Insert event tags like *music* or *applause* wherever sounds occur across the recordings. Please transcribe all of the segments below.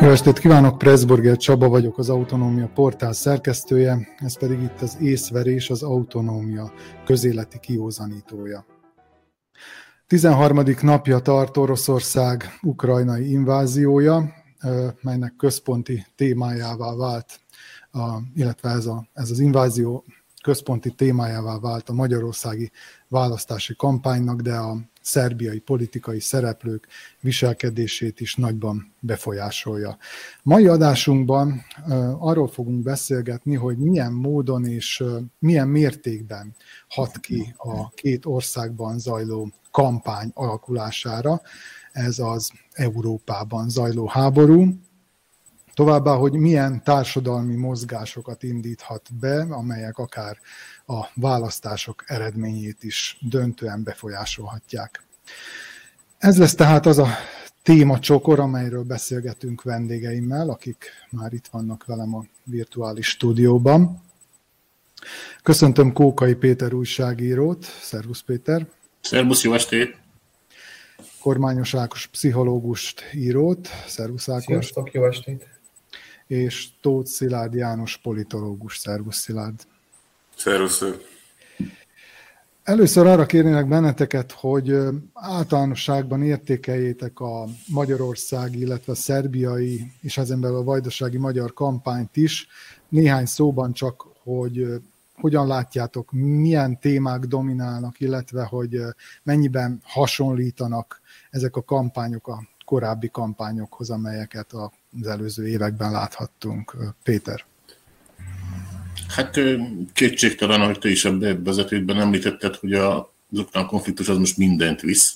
Jó estét kívánok, Pressburger Csaba vagyok, az Autonómia portál szerkesztője, ez pedig itt az észverés, az autonómia közéleti kiózanítója. 13. napja tart Oroszország ukrajnai inváziója, melynek központi témájává vált, illetve ez, a, ez az invázió központi témájává vált a magyarországi választási kampánynak, de a szerbiai politikai szereplők viselkedését is nagyban befolyásolja. Mai adásunkban arról fogunk beszélgetni, hogy milyen módon és milyen mértékben hat ki a két országban zajló kampány alakulására, ez az Európában zajló háború, Továbbá, hogy milyen társadalmi mozgásokat indíthat be, amelyek akár a választások eredményét is döntően befolyásolhatják. Ez lesz tehát az a témacsokor, amelyről beszélgetünk vendégeimmel, akik már itt vannak velem a virtuális stúdióban. Köszöntöm Kókai Péter újságírót. Szervusz Péter! Szervusz, jó estét! Kormányos Ákos pszichológust írót. Szervusz Ákos! Sziasztok, jó estét! És Tóth Szilárd János politológus. Szervusz Szilárd! Szervusz! Először arra kérnének benneteket, hogy általánosságban értékeljétek a magyarországi, illetve a szerbiai és ezen belül a vajdasági magyar kampányt is. Néhány szóban csak, hogy hogyan látjátok, milyen témák dominálnak, illetve hogy mennyiben hasonlítanak ezek a kampányok a korábbi kampányokhoz, amelyeket az előző években láthattunk. Péter. Hát kétségtelen, ahogy te is a bevezetőben említetted, hogy a, az konfliktus az most mindent visz.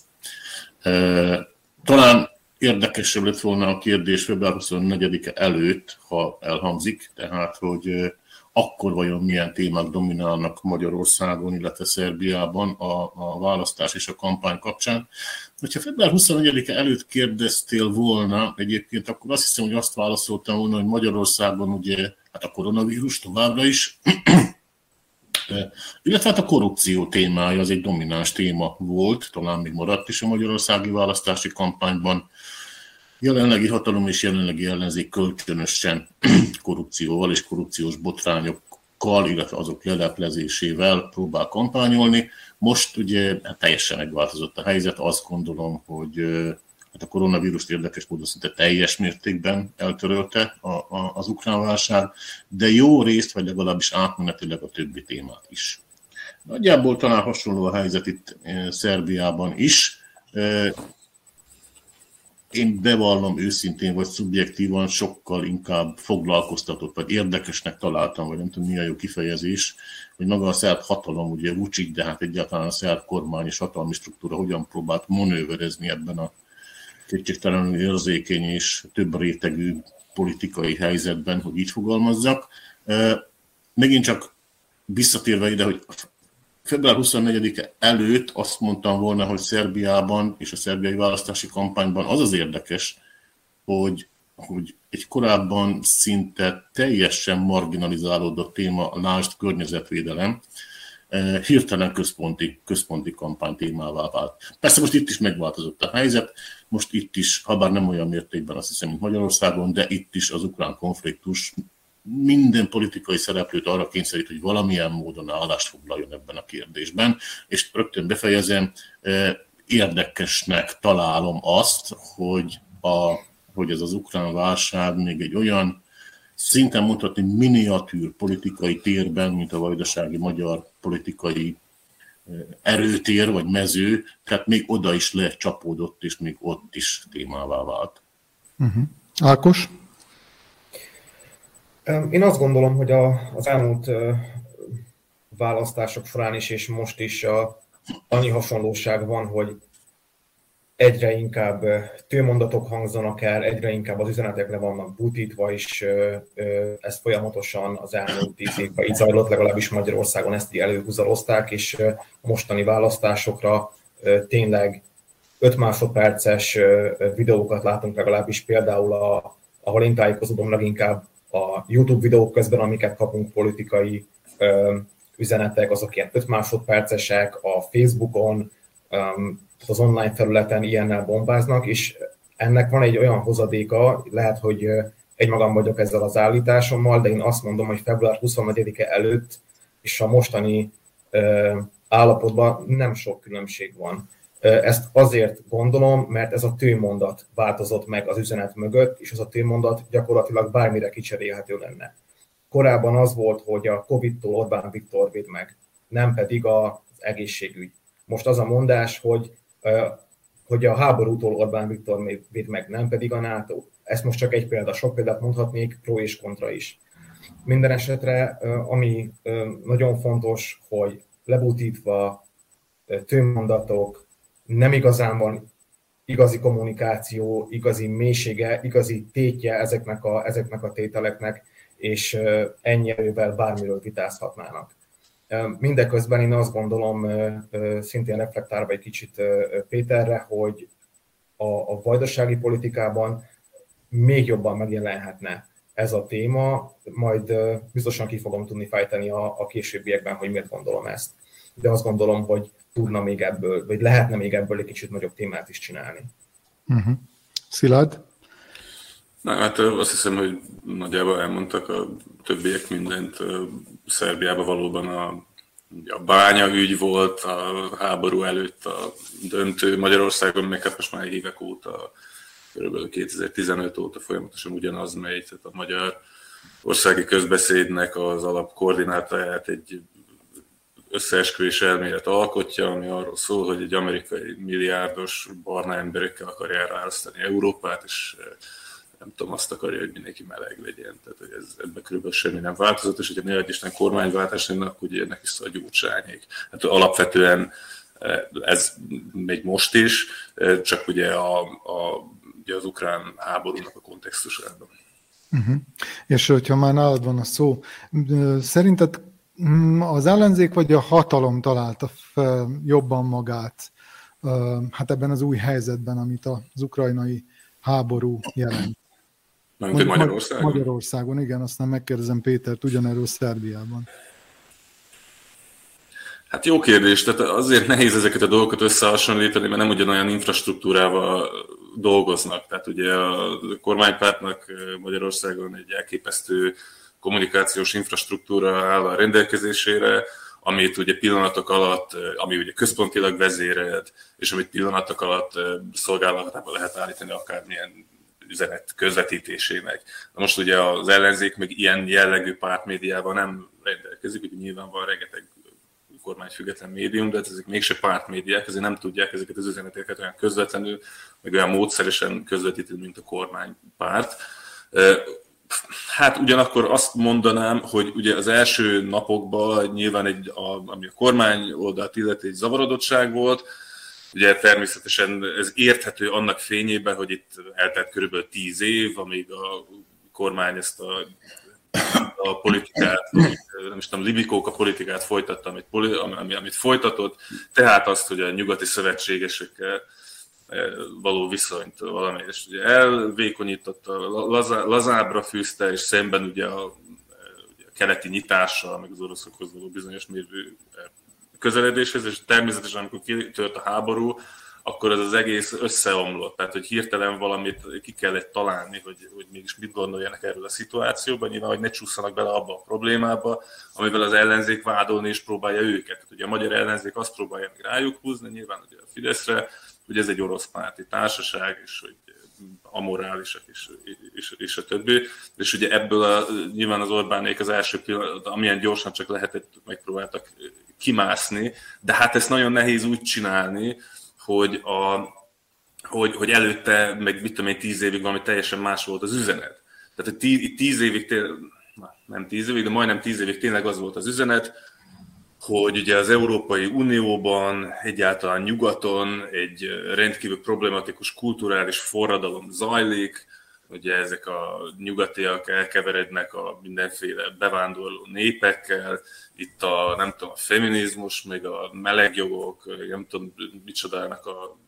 Talán érdekesebb lett volna a kérdés február 24-e előtt, ha elhangzik, tehát, hogy akkor vajon milyen témák dominálnak Magyarországon, illetve Szerbiában a, a választás és a kampány kapcsán. Hogyha február 24-e előtt kérdeztél volna egyébként, akkor azt hiszem, hogy azt válaszoltam volna, hogy Magyarországon ugye hát a koronavírus továbbra is, *clears throat* illetve hát a korrupció témája az egy domináns téma volt, talán még maradt is a magyarországi választási kampányban. Jelenlegi hatalom és jelenlegi ellenzék kölcsönösen *clears throat* korrupcióval és korrupciós botrányokkal, illetve azok leleplezésével próbál kampányolni. Most ugye hát teljesen megváltozott a helyzet, azt gondolom, hogy hát a koronavírust érdekes módon szinte teljes mértékben eltörölte a, a, az ukrán válság, de jó részt, vagy legalábbis átmenetileg a többi témát is. Nagyjából talán hasonló a helyzet itt Szerbiában is. Én bevallom őszintén, vagy szubjektívan sokkal inkább foglalkoztatott, vagy érdekesnek találtam, vagy nem tudom mi a jó kifejezés, hogy maga a szerb hatalom, ugye Vucic, de hát egyáltalán a szerb kormány és hatalmi struktúra hogyan próbált manőverezni ebben a kétségtelenül érzékeny és több rétegű politikai helyzetben, hogy így fogalmazzak. Megint csak visszatérve ide, hogy február 24-e előtt azt mondtam volna, hogy Szerbiában és a szerbiai választási kampányban az az érdekes, hogy, hogy egy korábban szinte teljesen marginalizálódott téma, lásd környezetvédelem, hirtelen központi, központi kampány témává vált. Persze most itt is megváltozott a helyzet, most itt is, ha bár nem olyan mértékben azt hiszem, mint Magyarországon, de itt is az ukrán konfliktus minden politikai szereplőt arra kényszerít, hogy valamilyen módon állást foglaljon ebben a kérdésben, és rögtön befejezem, érdekesnek találom azt, hogy, a, hogy ez az ukrán válság még egy olyan szinten mondhatni miniatűr politikai térben, mint a vajdasági magyar politikai erőtér vagy mező, tehát még oda is lecsapódott, és még ott is témává vált. Uh-huh. Ákos? Én azt gondolom, hogy a, az elmúlt választások során is, és most is a, annyi hasonlóság van, hogy egyre inkább tőmondatok hangzanak el, egyre inkább az üzenetek le vannak butítva, és ez folyamatosan az elmúlt tíz évben így zajlott, legalábbis Magyarországon ezt így előhúzalozták, és mostani választásokra tényleg 5 másodperces videókat látunk legalábbis például, a, ahol én tájékozódom leginkább a YouTube videók közben, amiket kapunk politikai üzenetek, azok ilyen 5 másodpercesek, a Facebookon, az online felületen ilyennel bombáznak, és ennek van egy olyan hozadéka, lehet, hogy egymagam vagyok ezzel az állításommal, de én azt mondom, hogy február 24-e előtt és a mostani állapotban nem sok különbség van. Ezt azért gondolom, mert ez a tőmondat változott meg az üzenet mögött, és ez a tőmondat gyakorlatilag bármire kicserélhető lenne. Korábban az volt, hogy a Covid-tól Orbán Viktor véd meg, nem pedig az egészségügy. Most az a mondás, hogy, hogy a háborútól Orbán Viktor véd meg, nem pedig a NATO. Ez most csak egy példa, sok példát mondhatnék, pro és kontra is. Minden esetre, ami nagyon fontos, hogy lebutítva tőmondatok, nem igazán van igazi kommunikáció, igazi mélysége, igazi tétje ezeknek a, ezeknek a tételeknek, és ennyi erővel bármiről vitázhatnának. Mindeközben én azt gondolom, szintén reflektálva egy kicsit Péterre, hogy a, a vajdasági politikában még jobban megjelenhetne ez a téma, majd biztosan ki fogom tudni fejteni a, a későbbiekben, hogy miért gondolom ezt. De azt gondolom, hogy tudna még ebből, vagy lehetne még ebből egy kicsit nagyobb témát is csinálni. Uh-huh. Szilárd? Na, hát azt hiszem, hogy nagyjából elmondtak a többiek mindent. Szerbiában valóban a, a bánya ügy volt a háború előtt a döntő. Magyarországon meg hát most már évek óta, kb. 2015 óta folyamatosan ugyanaz megy, tehát a magyar országi közbeszédnek az alapkoordinátáját egy összeesküvés elmélet alkotja, ami arról szól, hogy egy amerikai milliárdos barna emberekkel akarja elválasztani Európát, és eh, nem tudom, azt akarja, hogy mindenki meleg legyen. Tehát hogy ez, ebben körülbelül semmi nem változott, és hogyha ne Isten kormányváltás lenne, akkor ugye ennek is a gyurcsányék. Hát alapvetően eh, ez megy most is, eh, csak ugye, a, a, ugye az ukrán háborúnak a kontextusában. Uh-huh. És hogyha már nálad van a szó, szerinted az ellenzék vagy a hatalom találta fel jobban magát hát ebben az új helyzetben, amit az ukrajnai háború jelent. Mondjuk Magyarországon? Magyarországon, igen, aztán megkérdezem Pétert ugyanerről Szerbiában. Hát jó kérdés, tehát azért nehéz ezeket a dolgokat összehasonlítani, mert nem ugyanolyan infrastruktúrával dolgoznak. Tehát ugye a kormánypártnak Magyarországon egy elképesztő kommunikációs infrastruktúra áll a rendelkezésére, amit ugye pillanatok alatt, ami ugye központilag vezérelt, és amit pillanatok alatt szolgálatába lehet állítani akármilyen üzenet közvetítésének. Na most ugye az ellenzék meg ilyen jellegű pártmédiával nem rendelkezik, ugye nyilván van rengeteg kormányfüggetlen médium, de hát ezek mégse pártmédiák, ezért nem tudják ezeket az üzeneteket olyan közvetlenül, meg olyan módszeresen közvetíteni, mint a kormánypárt. Hát ugyanakkor azt mondanám, hogy ugye az első napokban nyilván egy, a, ami a kormány oldalt illeti egy zavarodottság volt, Ugye természetesen ez érthető annak fényében, hogy itt eltelt körülbelül tíz év, amíg a kormány ezt a, a politikát, nem is tudom, a politikát folytatta, amit, amit folytatott, tehát azt, hogy a nyugati szövetségesekkel való viszonyt valamelyest ugye elvékonyította, lazá, lazábra fűzte, és szemben ugye a, ugye a keleti nyitással, meg az oroszokhoz való bizonyos mérvű közeledéshez, és természetesen amikor kitört a háború, akkor ez az egész összeomlott. Tehát, hogy hirtelen valamit ki kellett találni, hogy, hogy mégis mit gondoljanak erről a szituációban, nyilván, hogy ne csúszanak bele abba a problémába, amivel az ellenzék vádolni és próbálja őket. Tehát, ugye a magyar ellenzék azt próbálja rájuk húzni, nyilván ugye a Fideszre, hogy ez egy orosz párti társaság, és hogy amorálisak, és, és, és a többi. És ugye ebből a, nyilván az Orbánék az első pillanat, amilyen gyorsan csak lehetett, megpróbáltak kimászni, de hát ezt nagyon nehéz úgy csinálni, hogy, a, hogy, hogy előtte, meg mit tudom én, tíz évig valami teljesen más volt az üzenet. Tehát tíz, tíz évig, tényleg, nem tíz évig, de majdnem tíz évig tényleg az volt az üzenet, hogy ugye az Európai Unióban, egyáltalán nyugaton egy rendkívül problematikus kulturális forradalom zajlik, ugye ezek a nyugatiak elkeverednek a mindenféle bevándorló népekkel, itt a, nem tudom, a feminizmus, még a melegjogok, nem tudom, micsodának a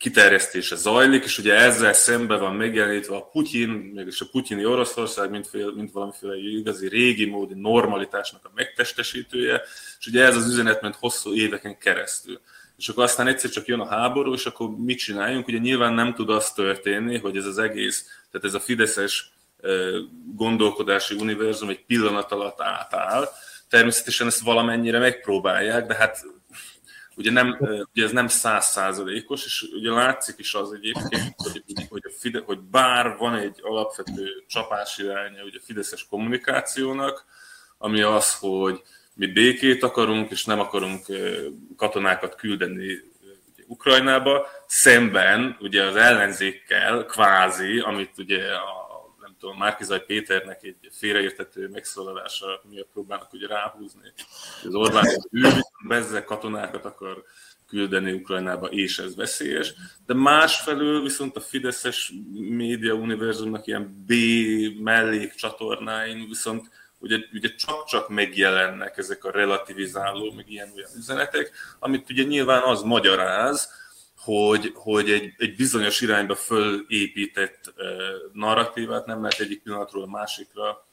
kiterjesztése zajlik, és ugye ezzel szembe van megjelenítve a Putyin, mégis a putyini Oroszország, mint, fél, mint valamiféle igazi régi módi normalitásnak a megtestesítője, és ugye ez az üzenet ment hosszú éveken keresztül. és akkor aztán egyszer csak jön a háború, és akkor mit csináljunk? Ugye nyilván nem tud az történni, hogy ez az egész, tehát ez a fideszes gondolkodási univerzum egy pillanat alatt átáll. Természetesen ezt valamennyire megpróbálják, de hát ugye, nem, ugye ez nem százszázalékos, és ugye látszik is az egyébként, hogy, hogy, a Fide, hogy bár van egy alapvető csapás iránya ugye a fideszes kommunikációnak, ami az, hogy mi békét akarunk, és nem akarunk katonákat küldeni Ukrajnába, szemben ugye az ellenzékkel, kvázi, amit ugye a tudom, Márkizaj Péternek egy félreértető megszólalása miatt próbálnak ugye ráhúzni. Az Orbán ő bezze katonákat akar küldeni Ukrajnába, és ez veszélyes. De másfelől viszont a Fideszes média univerzumnak ilyen B mellék csatornáin viszont ugye, ugye csak-csak megjelennek ezek a relativizáló, meg ilyen olyan üzenetek, amit ugye nyilván az magyaráz, hogy, hogy egy, egy bizonyos irányba fölépített narratívát nem lehet egyik pillanatról a másikra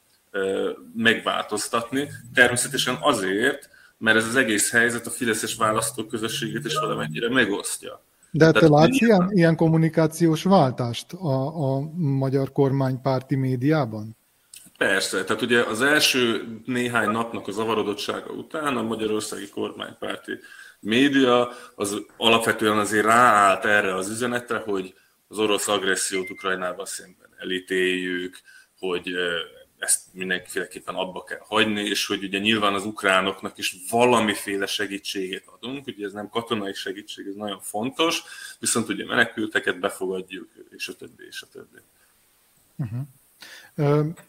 megváltoztatni. Természetesen azért, mert ez az egész helyzet a fideszes választóközösséget is valamennyire megosztja. De te Tehát látsz ilyen, ilyen kommunikációs váltást a, a magyar kormánypárti médiában? Persze, tehát ugye az első néhány napnak a zavarodottsága után a magyarországi kormánypárti média az alapvetően azért ráállt erre az üzenetre, hogy az orosz agressziót Ukrajnával szemben elítéljük, hogy ezt mindenféleképpen abba kell hagyni, és hogy ugye nyilván az ukránoknak is valamiféle segítséget adunk, ugye ez nem katonai segítség, ez nagyon fontos, viszont ugye menekülteket befogadjuk, és a többi, és a többi. Uh-huh.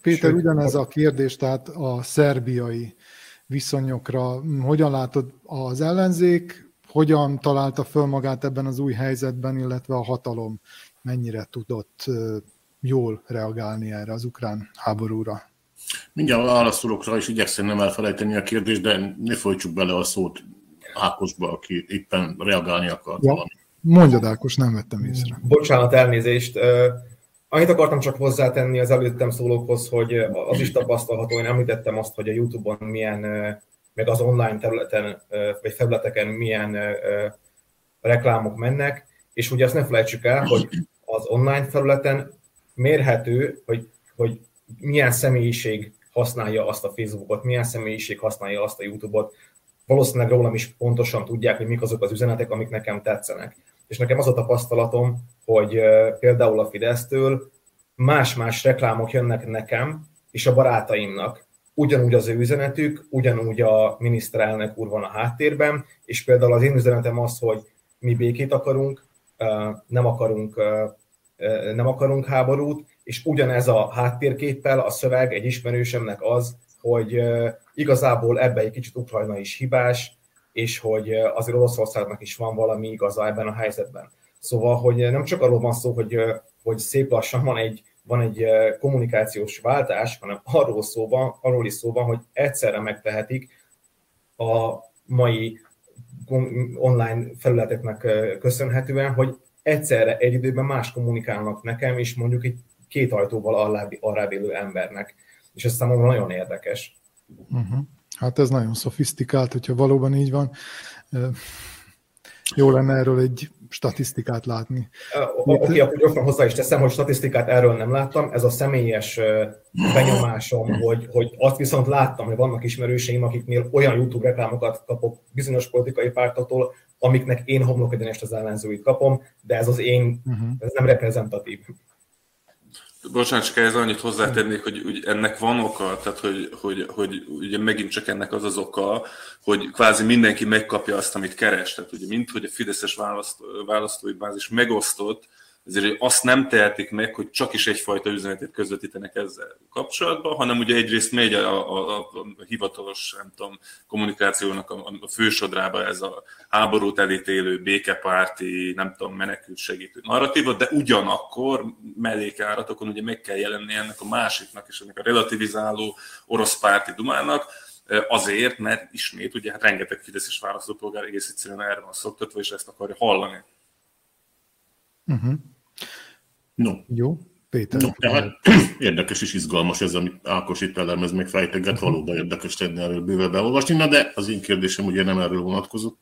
Péter, ugyanez a kérdés, tehát a szerbiai viszonyokra. Hogyan látod az ellenzék, hogyan találta föl magát ebben az új helyzetben, illetve a hatalom mennyire tudott jól reagálni erre az ukrán háborúra? Mindjárt válaszolokra is igyekszem nem elfelejteni a kérdést, de ne folytsuk bele a szót Ákosba, aki éppen reagálni akart ja. Mondjad Ákos, nem vettem észre. Bocsánat, elnézést. Annyit akartam csak hozzátenni az előttem szólókhoz, hogy az is tapasztalható, én említettem azt, hogy a YouTube-on milyen, meg az online területen, vagy felületeken milyen reklámok mennek, és ugye azt ne felejtsük el, hogy az online felületen mérhető, hogy, hogy milyen személyiség használja azt a Facebookot, milyen személyiség használja azt a YouTube-ot. Valószínűleg rólam is pontosan tudják, hogy mik azok az üzenetek, amik nekem tetszenek. És nekem az a tapasztalatom, hogy például a Fidesztől más-más reklámok jönnek nekem és a barátaimnak. Ugyanúgy az ő üzenetük, ugyanúgy a miniszterelnök úr van a háttérben, és például az én üzenetem az, hogy mi békét akarunk, nem akarunk, nem akarunk háborút, és ugyanez a háttérképpel a szöveg egy ismerősemnek az, hogy igazából ebbe egy kicsit Ukrajna is hibás, és hogy azért Oroszországnak is van valami igaza ebben a helyzetben. Szóval, hogy nem csak arról van szó, hogy, hogy szép lassan van egy, van egy kommunikációs váltás, hanem arról, szó van, arról is szó van, hogy egyszerre megtehetik a mai online felületeknek köszönhetően, hogy egyszerre egy időben más kommunikálnak nekem, és mondjuk egy két ajtóval arrább élő embernek. És ez számomra nagyon érdekes. Uh-huh. Hát ez nagyon szofisztikált, hogyha valóban így van. Jó lenne erről egy statisztikát látni. Oké, okay, akkor gyorsan hozzá is teszem, hogy statisztikát erről nem láttam. Ez a személyes benyomásom, *laughs* hogy, hogy azt viszont láttam, hogy vannak ismerőseim, akiknél olyan YouTube reklámokat kapok bizonyos politikai pártoktól, amiknek én homlok egyenest az ellenzőit kapom, de ez az én, uh-huh. ez nem reprezentatív. Bocsánat, csak ez annyit hozzátennék, hogy hogy ennek van oka, tehát hogy, hogy, hogy ugye megint csak ennek az az oka, hogy kvázi mindenki megkapja azt, amit keres. Tehát ugye mint hogy a Fideszes választó, választói bázis megosztott, ezért azt nem tehetik meg, hogy csak is egyfajta üzenetet közvetítenek ezzel kapcsolatban, hanem ugye egyrészt megy a, a, a, a hivatalos, nem tudom, kommunikációnak a, a fősodrába ez a háborút elítélő, békepárti, nem tudom, menekült segítő narratíva, de ugyanakkor mellékáratokon ugye meg kell jelenni ennek a másiknak és ennek a relativizáló orosz párti dumának, azért, mert ismét ugye hát rengeteg fideszes választópolgár egész egyszerűen erre van szoktatva, és ezt akarja hallani. Uh-huh. No. Jó, Péter. No, tehát *clears throat* érdekes és izgalmas ez, amit Ákos itt elemez, meg fejteget, uh-huh. valóban érdekes tenni erről bőve beolvasni, na de az én kérdésem ugye nem erről vonatkozott.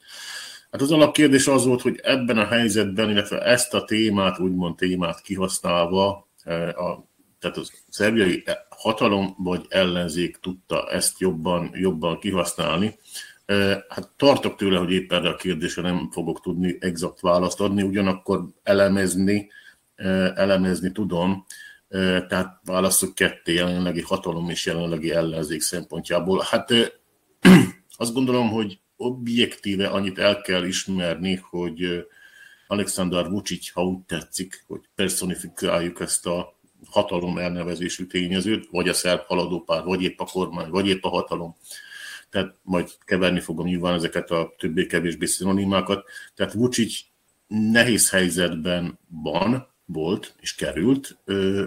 Hát az alapkérdés az volt, hogy ebben a helyzetben, illetve ezt a témát, úgymond témát kihasználva, a, tehát a szerbiai hatalom vagy ellenzék tudta ezt jobban, jobban kihasználni. Hát tartok tőle, hogy épp erre a kérdésre nem fogok tudni exakt választ adni, ugyanakkor elemezni, elemezni tudom, tehát válaszok ketté jelenlegi hatalom és jelenlegi ellenzék szempontjából. Hát *clears throat* azt gondolom, hogy objektíve annyit el kell ismerni, hogy Alexander Vucic, ha úgy tetszik, hogy personifikáljuk ezt a hatalom elnevezésű tényezőt, vagy a szerb haladópár, vagy épp a kormány, vagy épp a hatalom. Tehát majd keverni fogom nyilván ezeket a többé-kevésbé szinonimákat. Tehát Vucic nehéz helyzetben van, volt és került,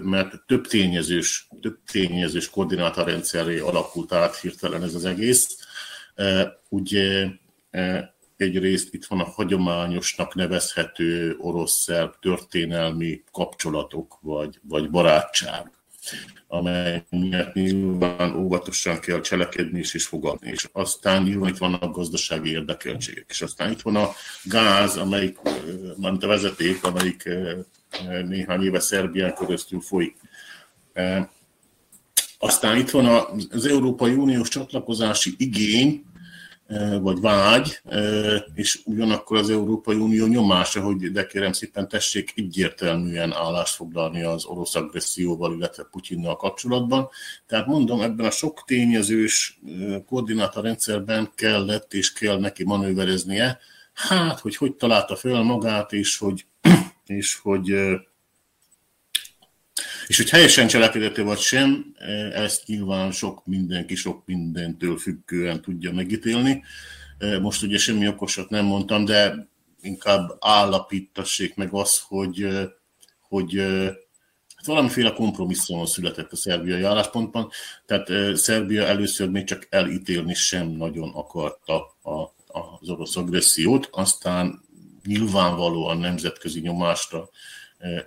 mert több tényezős, több tényezős koordinátorrendszerré alakult át hirtelen ez az egész. Ugye egyrészt itt van a hagyományosnak nevezhető orosz-szerb történelmi kapcsolatok vagy, vagy barátság, amely miatt nyilván óvatosan kell cselekedni és, is fogadni. És aztán nyilván itt vannak gazdasági érdekeltségek, és aztán itt van a gáz, amelyik, mint a vezeték, amelyik néhány éve Szerbián keresztül folyik. Aztán itt van az Európai Uniós csatlakozási igény, vagy vágy, és ugyanakkor az Európai Unió nyomása, hogy de kérem szépen tessék egyértelműen állást foglalni az orosz agresszióval, illetve Putyinnal kapcsolatban. Tehát mondom, ebben a sok tényezős koordinátorrendszerben kellett és kell neki manővereznie, hát, hogy hogy találta fel magát, és hogy, és hogy és hogy helyesen cselekedett vagy sem, ezt nyilván sok mindenki sok mindentől függően tudja megítélni. Most ugye semmi okosat nem mondtam, de inkább állapítassék meg az, hogy, hogy hát valamiféle kompromisszumon született a szerbiai álláspontban, tehát Szerbia először még csak elítélni sem nagyon akarta a, az orosz agressziót, aztán nyilvánvalóan nemzetközi nyomásra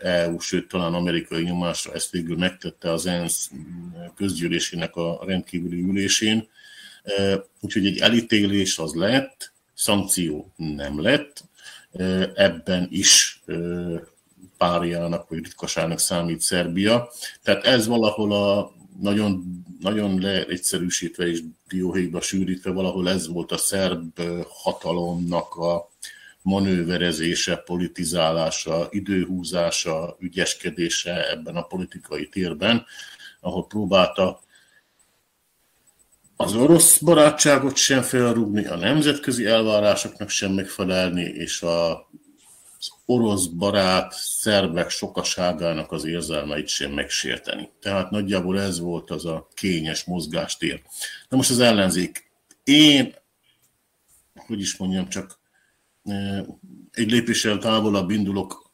EU, sőt talán amerikai nyomásra ezt végül megtette az ENSZ közgyűlésének a rendkívüli ülésén. E, úgyhogy egy elítélés az lett, szankció nem lett, e, ebben is e, párjának vagy ritkasának számít Szerbia. Tehát ez valahol a nagyon, nagyon leegyszerűsítve és dióhéjba sűrítve, valahol ez volt a szerb hatalomnak a, manőverezése, politizálása, időhúzása, ügyeskedése ebben a politikai térben, ahol próbálta az orosz barátságot sem felrúgni, a nemzetközi elvárásoknak sem megfelelni, és az orosz barát szerbek sokaságának az érzelmeit sem megsérteni. Tehát nagyjából ez volt az a kényes mozgástér. Na most az ellenzék. Én, hogy is mondjam, csak egy lépéssel távolabb indulok,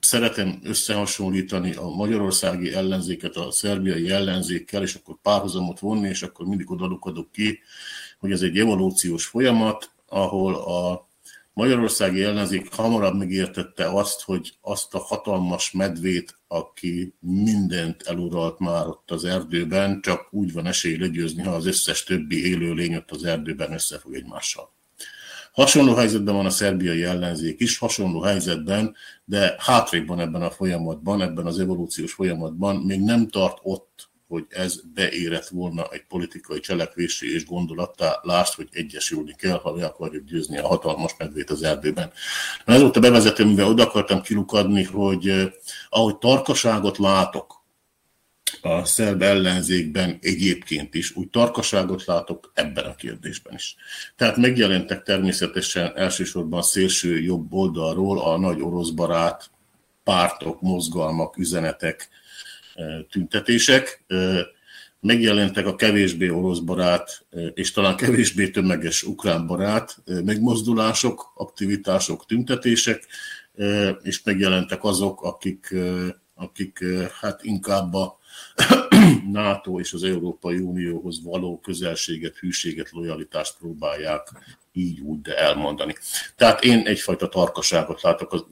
szeretem összehasonlítani a magyarországi ellenzéket a szerbiai ellenzékkel, és akkor párhuzamot vonni, és akkor mindig odalukadok ki, hogy ez egy evolúciós folyamat, ahol a magyarországi ellenzék hamarabb megértette azt, hogy azt a hatalmas medvét, aki mindent eluralt már ott az erdőben, csak úgy van esély legyőzni, ha az összes többi élőlény ott az erdőben összefog egymással. Hasonló helyzetben van a szerbiai ellenzék is, hasonló helyzetben, de hátrébb van ebben a folyamatban, ebben az evolúciós folyamatban, még nem tart ott, hogy ez beérett volna egy politikai cselekvési és gondolattá, lásd, hogy egyesülni kell, ha le akarjuk győzni a hatalmas medvét az erdőben. Ez volt a bevezetőmben, oda akartam kilukadni, hogy eh, ahogy tarkaságot látok a szerb ellenzékben egyébként is, úgy tarkaságot látok ebben a kérdésben is. Tehát megjelentek természetesen elsősorban szélső jobb oldalról a nagy orosz barát pártok, mozgalmak, üzenetek, tüntetések. Megjelentek a kevésbé orosz barát, és talán kevésbé tömeges ukrán barát megmozdulások, aktivitások, tüntetések, és megjelentek azok, akik, akik hát inkább a *coughs* NATO és az Európai Unióhoz való közelséget, hűséget, lojalitást próbálják így úgy, de elmondani. Tehát én egyfajta tarkaságot látok. Az,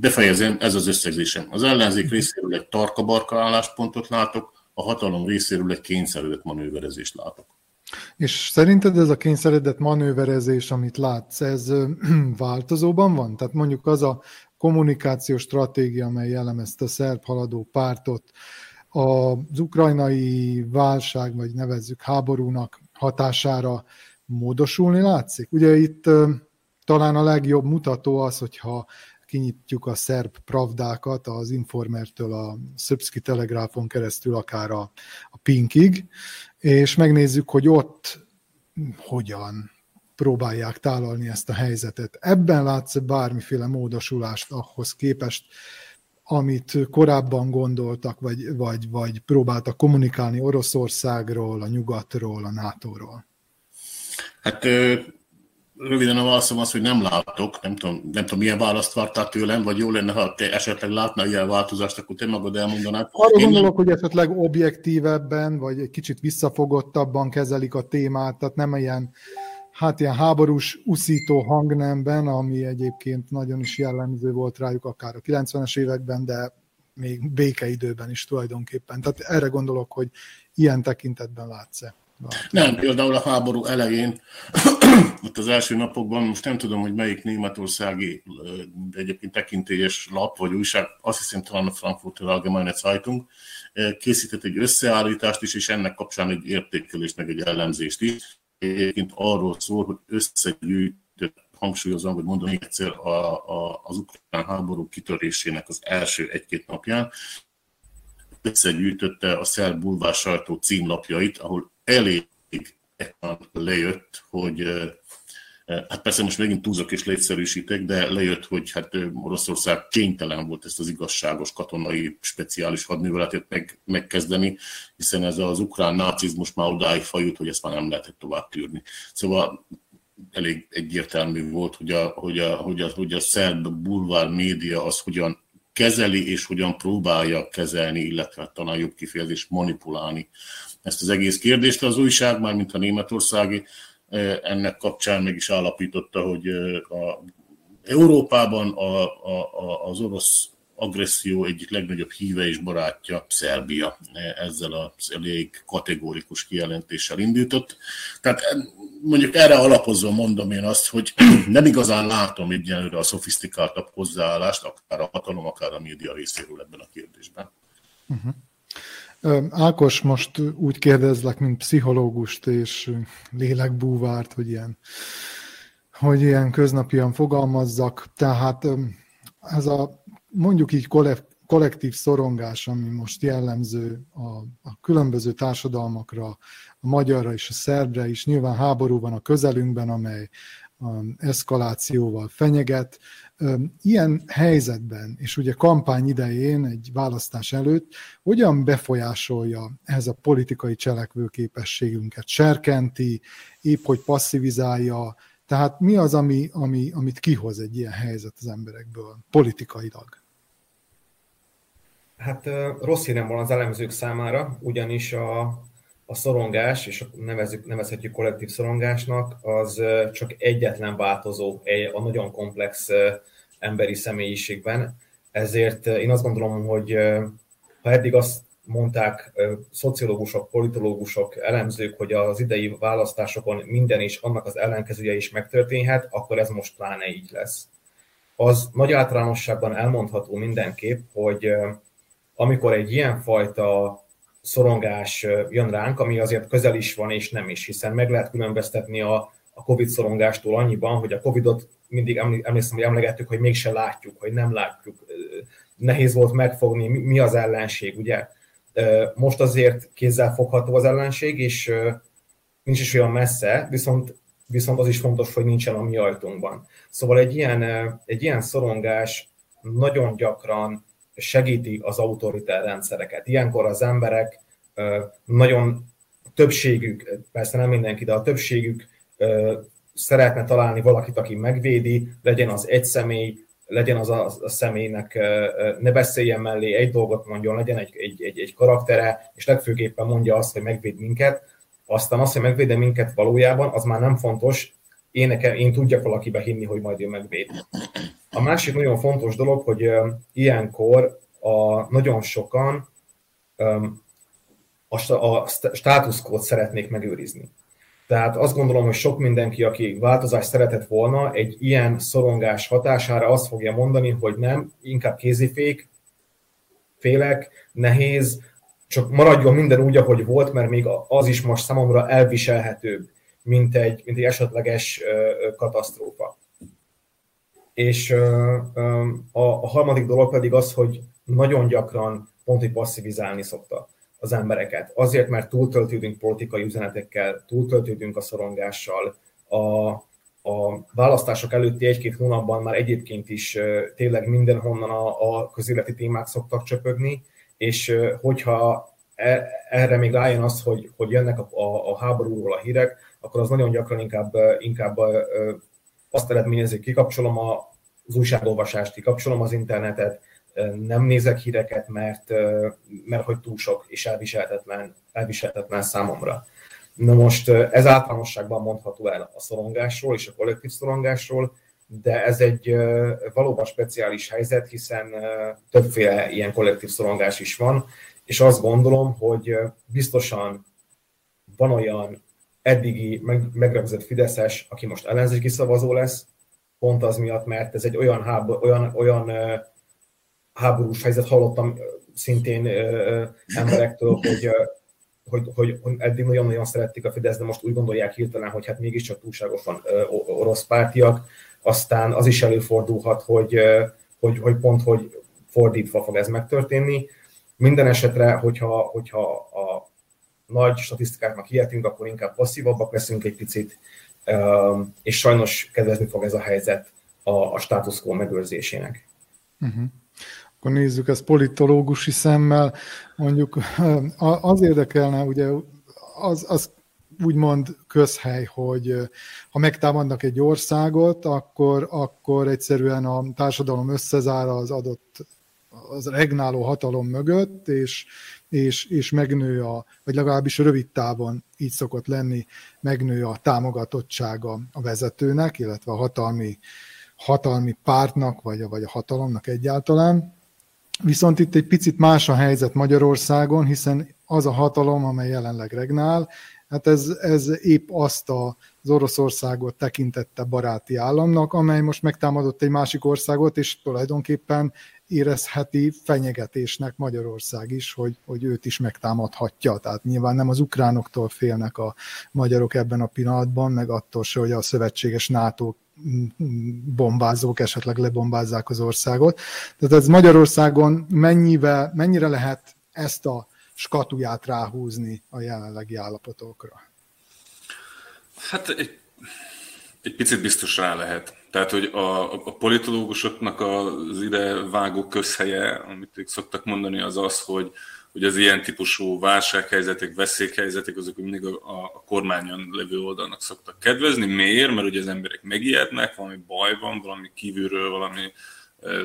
befejezem, ez az összegzésem. Az ellenzék részéről egy tarka-barka álláspontot látok, a hatalom részéről egy kényszerült manőverezést látok. És szerinted ez a kényszeredett manőverezés, amit látsz, ez *clears throat* változóban van? Tehát mondjuk az a kommunikációs stratégia, amely jellemezte a szerb haladó pártot, az ukrajnai válság, vagy nevezzük háborúnak hatására módosulni látszik? Ugye itt talán a legjobb mutató az, hogyha kinyitjuk a szerb pravdákat az Informertől a Szöpszki Telegráfon keresztül akár a, a Pinkig, és megnézzük, hogy ott hogyan próbálják tálalni ezt a helyzetet. Ebben látsz bármiféle módosulást ahhoz képest, amit korábban gondoltak, vagy, vagy, vagy próbáltak kommunikálni Oroszországról, a nyugatról, a NATO-ról? Hát röviden a válaszom az, hogy nem látok, nem tudom, nem tudom milyen választ vártál tőlem, vagy jó lenne, ha te esetleg látnál ilyen változást, akkor te magad elmondanád. Arra Én gondolok, nem... hogy esetleg objektívebben, vagy egy kicsit visszafogottabban kezelik a témát, tehát nem ilyen, hát ilyen háborús, uszító hangnemben, ami egyébként nagyon is jellemző volt rájuk akár a 90-es években, de még békeidőben is tulajdonképpen. Tehát erre gondolok, hogy ilyen tekintetben látsz-e. Nem, például a háború elején, *clears throat* ott az első napokban, most nem tudom, hogy melyik németországi egyébként tekintélyes lap vagy újság, azt hiszem talán a Frankfurter Allgemeine Zeitung, készített egy összeállítást is, és ennek kapcsán egy értékelést, meg egy ellenzést is. Egyébként arról szól, hogy összegyűjtött, hangsúlyozom, hogy mondom még egyszer, a, a, az ukrán háború kitörésének az első egy-két napján, összegyűjtötte a szerb bulvár sajtó címlapjait, ahol elég lejött, hogy Hát persze most megint túlzok és létszerűsítek, de lejött, hogy hát Oroszország kénytelen volt ezt az igazságos katonai speciális hadműveletet meg, megkezdeni, hiszen ez az ukrán nácizmus már odáig fajult, hogy ezt már nem lehetett tovább tűrni. Szóval elég egyértelmű volt, hogy a, hogy a, hogy a, hogy a szerb bulvár média az hogyan kezeli és hogyan próbálja kezelni, illetve talán jobb kifejezés manipulálni ezt az egész kérdést. Az újság, már mint a németországi, ennek kapcsán meg is állapította, hogy a Európában a, a, az orosz agresszió egyik legnagyobb híve és barátja Szerbia. Ezzel az elég kategórikus kijelentéssel indított. Tehát mondjuk erre alapozva mondom én azt, hogy *clears throat* nem igazán látom egyenlőre a szofisztikáltabb hozzáállást, akár a hatalom, akár a média részéről ebben a kérdésben. Uh-huh. Ákos, most úgy kérdezlek, mint pszichológust és lélekbúvárt, hogy ilyen, hogy ilyen köznapian fogalmazzak. Tehát ez a mondjuk így kollektív szorongás, ami most jellemző a, a különböző társadalmakra, a magyarra és a szerbre is, nyilván háború van a közelünkben, amely eszkalációval fenyeget. Ilyen helyzetben, és ugye kampány idején, egy választás előtt, hogyan befolyásolja ez a politikai cselekvőképességünket? Serkenti, épp hogy passzivizálja, tehát mi az, ami, ami, amit kihoz egy ilyen helyzet az emberekből politikailag? Hát rossz hírem van az elemzők számára, ugyanis a, a szorongás, és nevezzük, nevezhetjük kollektív szorongásnak, az csak egyetlen változó a nagyon komplex emberi személyiségben. Ezért én azt gondolom, hogy ha eddig azt mondták szociológusok, politológusok, elemzők, hogy az idei választásokon minden is, annak az ellenkezője is megtörténhet, akkor ez most pláne így lesz. Az nagy általánosságban elmondható mindenképp, hogy amikor egy ilyenfajta szorongás jön ránk, ami azért közel is van és nem is, hiszen meg lehet különböztetni a, a COVID szorongástól annyiban, hogy a COVIDot mindig emlékszem, hogy emlegettük, hogy mégse látjuk, hogy nem látjuk. Nehéz volt megfogni, mi az ellenség, ugye? Most azért kézzel fogható az ellenség, és nincs is olyan messze, viszont, viszont az is fontos, hogy nincsen a mi ajtónkban. Szóval egy ilyen, egy ilyen szorongás nagyon gyakran segíti az autoritár rendszereket. Ilyenkor az emberek nagyon többségük, persze nem mindenki, de a többségük szeretne találni valakit, aki megvédi, legyen az egy személy, legyen az a, a személynek, ne beszéljen mellé, egy dolgot mondjon, legyen egy, egy, egy, egy karaktere, és legfőképpen mondja azt, hogy megvéd minket. Aztán azt, hogy megvéde minket valójában, az már nem fontos, én, nekem, én tudjak valakibe hinni, hogy majd ő megvéd. A másik nagyon fontos dolog, hogy ilyenkor a, nagyon sokan a, a státuszkót szeretnék megőrizni. Tehát azt gondolom, hogy sok mindenki, aki változást szeretett volna, egy ilyen szorongás hatására azt fogja mondani, hogy nem, inkább kézifék, félek, nehéz, csak maradjon minden úgy, ahogy volt, mert még az is most számomra elviselhetőbb, mint egy, mint egy esetleges katasztrófa. És a, a harmadik dolog pedig az, hogy nagyon gyakran pont, hogy passzivizálni szokta az embereket. Azért, mert túltöltődünk politikai üzenetekkel, túltöltődünk a szorongással, a, a választások előtti egy-két hónapban már egyébként is tényleg mindenhonnan a, a közéleti témák szoktak csöpögni, és hogyha e, erre még rájön az, hogy, hogy jönnek a, a, a háborúról a hírek, akkor az nagyon gyakran inkább, inkább azt eredményezi, hogy kikapcsolom az újságolvasást, kikapcsolom az internetet, nem nézek híreket, mert, mert hogy túl sok és elviselhetetlen, elviselhetetlen számomra. Na most ez általánosságban mondható el a szorongásról és a kollektív szorongásról, de ez egy valóban speciális helyzet, hiszen többféle ilyen kollektív szorongás is van, és azt gondolom, hogy biztosan van olyan eddigi megrögzött Fideszes, aki most ellenzéki szavazó lesz, pont az miatt, mert ez egy olyan, háború, olyan, olyan háborús helyzet, hallottam szintén emberektől, hogy, hogy, hogy eddig nagyon-nagyon szerették a Fidesz, de most úgy gondolják hirtelen, hogy hát mégiscsak túlságosan orosz pártiak, aztán az is előfordulhat, hogy, hogy, hogy pont, hogy fordítva fog ez megtörténni. Minden esetre, hogyha, hogyha a nagy statisztikáknak hihetünk, akkor inkább passzívabbak leszünk egy picit, és sajnos kedvezni fog ez a helyzet a, a status quo megőrzésének. Uh-huh akkor nézzük ezt politológusi szemmel, mondjuk az érdekelne, ugye az, az úgymond közhely, hogy ha megtámadnak egy országot, akkor, akkor egyszerűen a társadalom összezár az adott, az regnáló hatalom mögött, és, és, és megnő a, vagy legalábbis rövid távon így szokott lenni, megnő a támogatottsága a vezetőnek, illetve a hatalmi, hatalmi pártnak, vagy a, vagy a hatalomnak egyáltalán. Viszont itt egy picit más a helyzet Magyarországon, hiszen az a hatalom, amely jelenleg regnál, hát ez, ez épp azt az Oroszországot tekintette baráti államnak, amely most megtámadott egy másik országot, és tulajdonképpen érezheti fenyegetésnek Magyarország is, hogy, hogy őt is megtámadhatja. Tehát nyilván nem az ukránoktól félnek a magyarok ebben a pillanatban, meg attól se, hogy a szövetséges NATO bombázók esetleg lebombázzák az országot. Tehát ez Magyarországon mennyivel, mennyire lehet ezt a skatuját ráhúzni a jelenlegi állapotokra? Hát egy, egy picit biztos rá lehet. Tehát, hogy a, a politológusoknak az ide vágó közhelye, amit ők szoktak mondani, az az, hogy, hogy az ilyen típusú válsághelyzetek, veszélyhelyzetek, azok mindig a, a kormányon levő oldalnak szoktak kedvezni. Miért? Mert ugye az emberek megijednek, valami baj van, valami kívülről, valami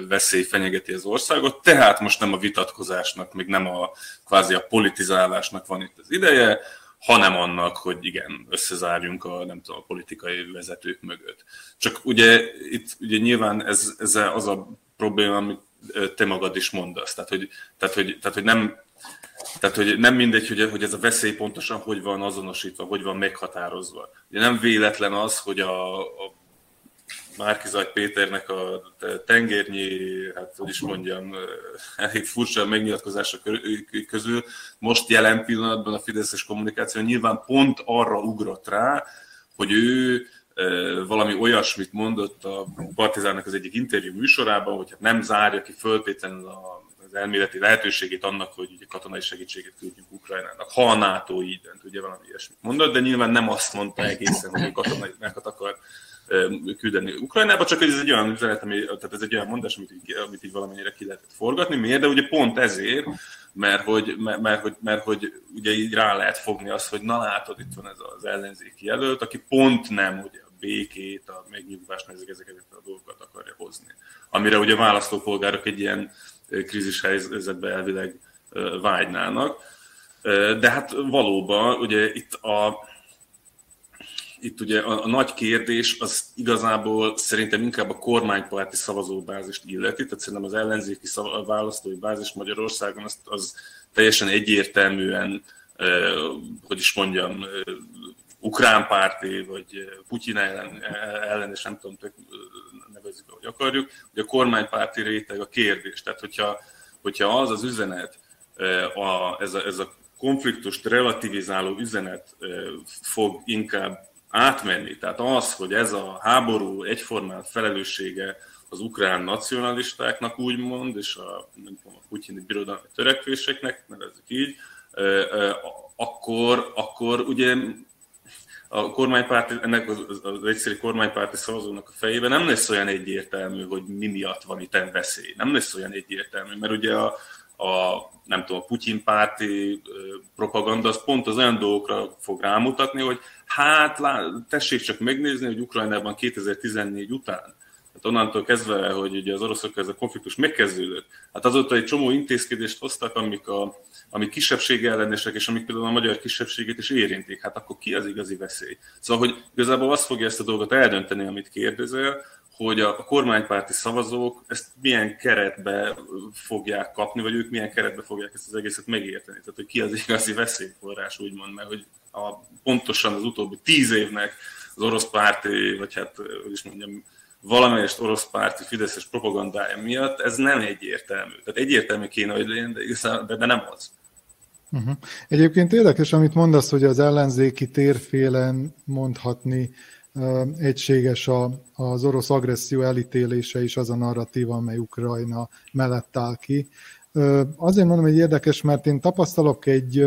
veszély fenyegeti az országot, tehát most nem a vitatkozásnak, még nem a kvázi a politizálásnak van itt az ideje, hanem annak, hogy igen, összezárjunk a, nem tudom, a politikai vezetők mögött. Csak ugye itt ugye nyilván ez, ez az a probléma, amit te magad is mondasz. Tehát, hogy, tehát, hogy, tehát, hogy nem, tehát, hogy nem mindegy, hogy, hogy ez a veszély pontosan hogy van azonosítva, hogy van meghatározva. Ugye nem véletlen az, hogy a, a Márkizaj Péternek a tengernyi, hát hogy is mondjam, elég furcsa megnyilatkozása közül most jelen pillanatban a Fideszes kommunikáció nyilván pont arra ugrott rá, hogy ő valami olyasmit mondott a Partizánnak az egyik interjú műsorában, hogy hát nem zárja ki föltétlenül az elméleti lehetőségét annak, hogy ugye katonai segítséget küldjünk Ukrajnának, ha a NATO így dönt, ugye valami ilyesmit mondott, de nyilván nem azt mondta egészen, hogy katonai akar küldeni Ukrajnába, csak ez egy olyan üzenet, ami, tehát ez egy olyan mondás, amit így, amit így valamennyire ki lehetett forgatni. Miért? De ugye pont ezért, mert hogy, mert, mert, hogy, mert hogy ugye így rá lehet fogni azt, hogy na látod, itt van ez az ellenzéki jelölt, aki pont nem ugye a békét, a megnyugvást, ezeket, ezeket a dolgokat akarja hozni. Amire ugye a választópolgárok egy ilyen krízis helyzetben elvileg vágynának. De hát valóban, ugye itt a, itt ugye a, a nagy kérdés az igazából szerintem inkább a kormánypárti szavazóbázist illeti, tehát szerintem az ellenzéki szav, választói bázis Magyarországon az, az teljesen egyértelműen, eh, hogy is mondjam, ukrán párti, vagy Putyin ellen, ellen és nem tudom, nevezzük, ahogy akarjuk, hogy a kormánypárti réteg a kérdés. Tehát, hogyha, hogyha az az üzenet, a, ez, a, ez a konfliktust relativizáló üzenet fog inkább átmenni. Tehát az, hogy ez a háború egyformán felelőssége az ukrán nacionalistáknak úgymond, és a, nem tudom, a putyini birodalmi törekvéseknek, nevezzük így, akkor, akkor ugye a kormánypárti, ennek az, az egyszerű kormánypárti szavazónak a fejében nem lesz olyan egyértelmű, hogy mi miatt van itt veszély. Nem lesz olyan egyértelmű, mert ugye a, a nem tudom, a Putyin párti propaganda az pont az olyan dolgokra fog rámutatni, hogy hát tessék csak megnézni, hogy Ukrajnában 2014 után Hát onnantól kezdve, hogy ugye az oroszok ez a konfliktus megkezdődött, hát azóta egy csomó intézkedést hoztak, amik, a, amik kisebbség ellenesek, és amik például a magyar kisebbséget is érintik. Hát akkor ki az igazi veszély? Szóval, hogy igazából azt fogja ezt a dolgot eldönteni, amit kérdezel, hogy a kormánypárti szavazók ezt milyen keretbe fogják kapni, vagy ők milyen keretbe fogják ezt az egészet megérteni. Tehát, hogy ki az igazi veszélyforrás, úgymond, mert hogy a, pontosan az utóbbi tíz évnek az orosz párti, vagy hát, hogy is mondjam, valamelyest orosz párti fideszes propagandája miatt ez nem egyértelmű. Tehát egyértelmű kéne, hogy legyen, de, de nem az. Uh-huh. Egyébként érdekes, amit mondasz, hogy az ellenzéki térfélen mondhatni egységes a, az orosz agresszió elítélése is az a narratíva, amely Ukrajna mellett áll ki. Azért mondom, hogy érdekes, mert én tapasztalok egy,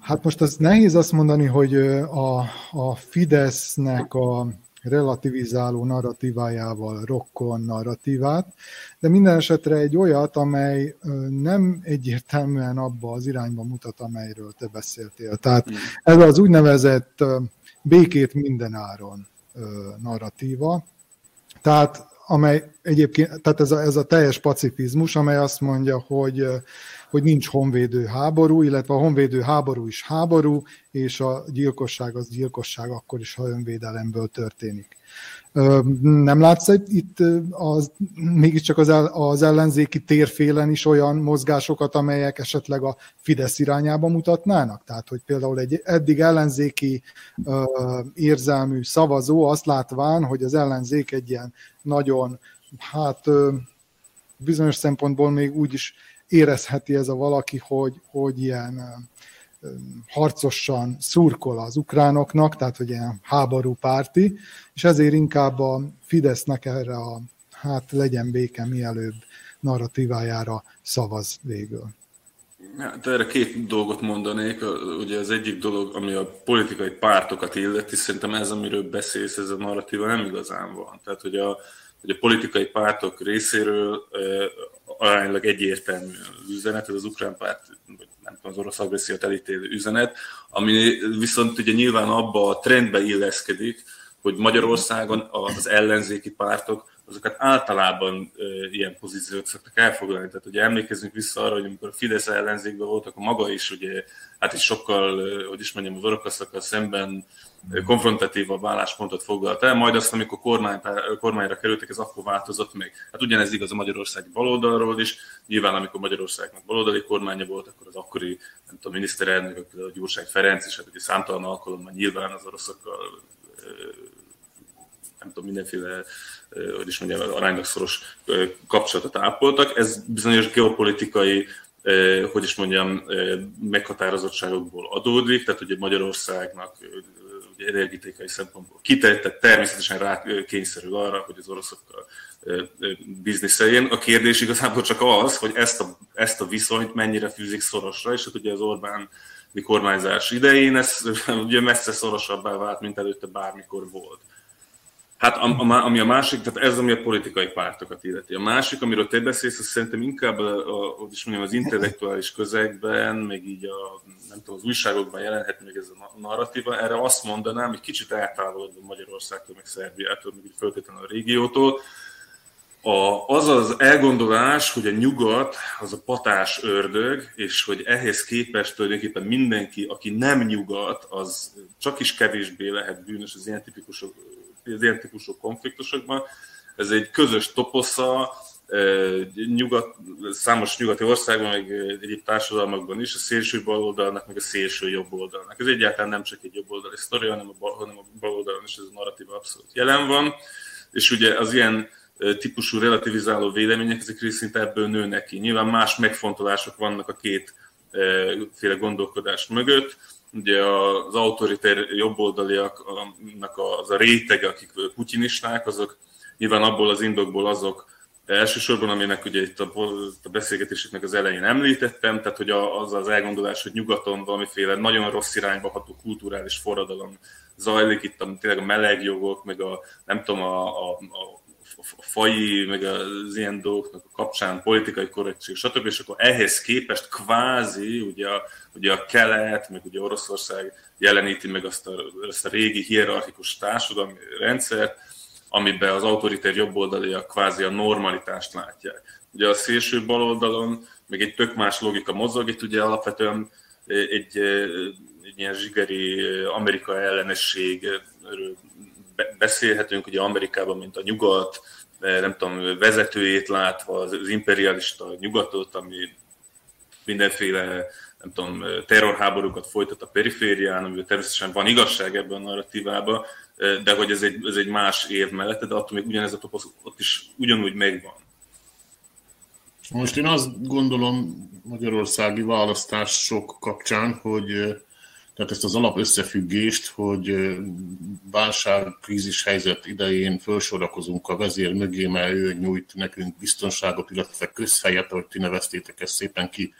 hát most az nehéz azt mondani, hogy a, a Fidesznek a relativizáló narratívájával rokkon narratívát, de minden esetre egy olyat, amely nem egyértelműen abba az irányba mutat, amelyről te beszéltél. Tehát ez az úgynevezett békét minden áron narratíva, tehát amely egyébként, tehát ez a, ez a teljes pacifizmus, amely azt mondja, hogy hogy nincs honvédő háború, illetve a honvédő háború is háború, és a gyilkosság az gyilkosság akkor is, ha önvédelemből történik. Nem látsz itt az, mégiscsak az, az ellenzéki térfélen is olyan mozgásokat, amelyek esetleg a Fidesz irányába mutatnának? Tehát, hogy például egy eddig ellenzéki uh, érzelmű szavazó azt látván, hogy az ellenzék egy ilyen nagyon, hát uh, bizonyos szempontból még úgy is érezheti ez a valaki, hogy, hogy ilyen harcosan szurkol az ukránoknak, tehát hogy ilyen háború párti, és ezért inkább a Fidesznek erre a hát legyen béke mielőbb narratívájára szavaz végül. Hát erre két dolgot mondanék. Ugye az egyik dolog, ami a politikai pártokat illeti, szerintem ez, amiről beszélsz, ez a narratíva nem igazán van. Tehát, hogy a, hogy a politikai pártok részéről aránylag egyértelmű az üzenet, ez az ukrán párt, vagy nem tudom, az orosz agressziót elítélő üzenet, ami viszont ugye nyilván abba a trendbe illeszkedik, hogy Magyarországon az ellenzéki pártok azokat általában e, ilyen pozíciót szoktak elfoglalni. Tehát ugye emlékezzünk vissza arra, hogy amikor a Fidesz ellenzékben volt, akkor maga is ugye, hát is sokkal, hogy is mondjam, az szemben konfrontatívabb álláspontot foglalt el, majd azt, amikor kormány, kormányra kerültek, ez akkor változott meg. Hát ugyanez igaz a magyarországi baloldalról is, nyilván amikor Magyarországnak baloldali kormánya volt, akkor az akkori, nem tudom, miniszterelnök, a Gyurcsány Ferenc, és hát ugye számtalan alkalommal nyilván az oroszokkal nem tudom, mindenféle, hogy is mondjam, aránylag szoros kapcsolatot ápoltak. Ez bizonyos geopolitikai hogy is mondjam, meghatározottságokból adódik, tehát ugye Magyarországnak ugye energetikai szempontból kitett, természetesen rá kényszerül arra, hogy az oroszokkal bizniszeljen. A kérdés igazából csak az, hogy ezt a, ezt a viszonyt mennyire fűzik szorosra, és hát ugye az Orbán kormányzás idején ez ugye messze szorosabbá vált, mint előtte bármikor volt. Hát ami a másik, tehát ez ami a politikai pártokat illeti. A másik, amiről te beszélsz, az szerintem inkább a, a, is mondjam, az intellektuális közegben, meg így a, nem tudom, az újságokban jelenhet meg ez a narratíva. Erre azt mondanám, hogy kicsit eltávolodva Magyarországtól, meg Szerbiától, meg föltétlenül a régiótól, a, az az elgondolás, hogy a nyugat az a patás ördög, és hogy ehhez képest tulajdonképpen mindenki, aki nem nyugat, az csak is kevésbé lehet bűnös az ilyen típusú az ilyen típusú konfliktusokban. Ez egy közös toposza nyugat, számos nyugati országban, meg egyéb társadalmakban is a szélső baloldalnak, meg a szélső jobb oldalnak. Ez egyáltalán nem csak egy jobb oldali sztori, hanem a, hanem a baloldalon is ez a narratíva abszolút jelen van, és ugye az ilyen típusú relativizáló vélemények, ezek részint ebből nőnek ki. Nyilván más megfontolások vannak a két féle gondolkodás mögött. Ugye az autoriter jobboldaliaknak az a rétege, akik putyinisták, azok nyilván abból az indokból azok, elsősorban, aminek ugye itt a, a beszélgetéseknek az elején említettem, tehát hogy az az elgondolás, hogy nyugaton valamiféle nagyon rossz irányba ható kulturális forradalom zajlik, itt a, tényleg a melegjogok, meg a nem tudom, a, a, a a fai, meg az ilyen dolgoknak a kapcsán politikai korrektség, stb. És akkor ehhez képest kvázi ugye a, ugye a kelet, meg ugye Oroszország jeleníti meg azt a, azt a régi hierarchikus társadalmi rendszert, amiben az autoriter jobboldaliak kvázi a normalitást látják. Ugye a szélső baloldalon még egy tök más logika mozog, itt ugye alapvetően egy, egy ilyen zsigeri Amerika ellenességről beszélhetünk, ugye Amerikában, mint a nyugat, nem tudom, vezetőjét látva, az imperialista nyugatot, ami mindenféle nem tudom, terrorháborúkat folytat a periférián, amiben természetesen van igazság ebben a narratívában, de hogy ez egy, ez egy más év mellett, de attól még ugyanez a topos ott is ugyanúgy megvan. Most én azt gondolom magyarországi választások kapcsán, hogy tehát ezt az alap összefüggést, hogy válság, krízis helyzet idején felsorakozunk a vezér mögé, mert ő nyújt nekünk biztonságot, illetve közhelyet, ahogy ti neveztétek ezt szépen ki,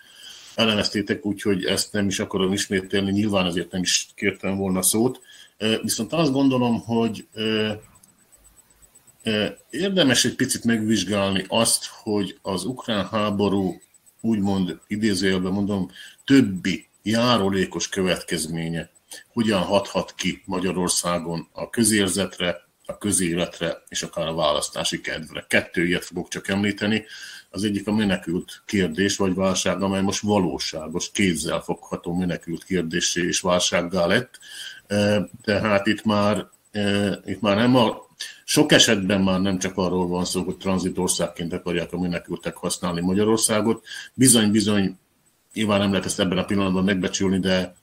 elleneztétek, úgyhogy ezt nem is akarom ismételni, nyilván azért nem is kértem volna szót. Viszont azt gondolom, hogy érdemes egy picit megvizsgálni azt, hogy az ukrán háború úgymond idézőjelben mondom, többi járulékos következménye hogyan hathat ki Magyarországon a közérzetre, a közéletre és akár a választási kedvre. Kettő ilyet fogok csak említeni. Az egyik a menekült kérdés vagy válság, amely most valóságos, kézzel fogható menekült kérdésé és válsággá lett. Tehát itt már, itt már nem a, sok esetben már nem csak arról van szó, hogy tranzitországként akarják a menekültek használni Magyarországot, bizony-bizony Nyilván nem lehet ezt ebben a pillanatban megbecsülni, de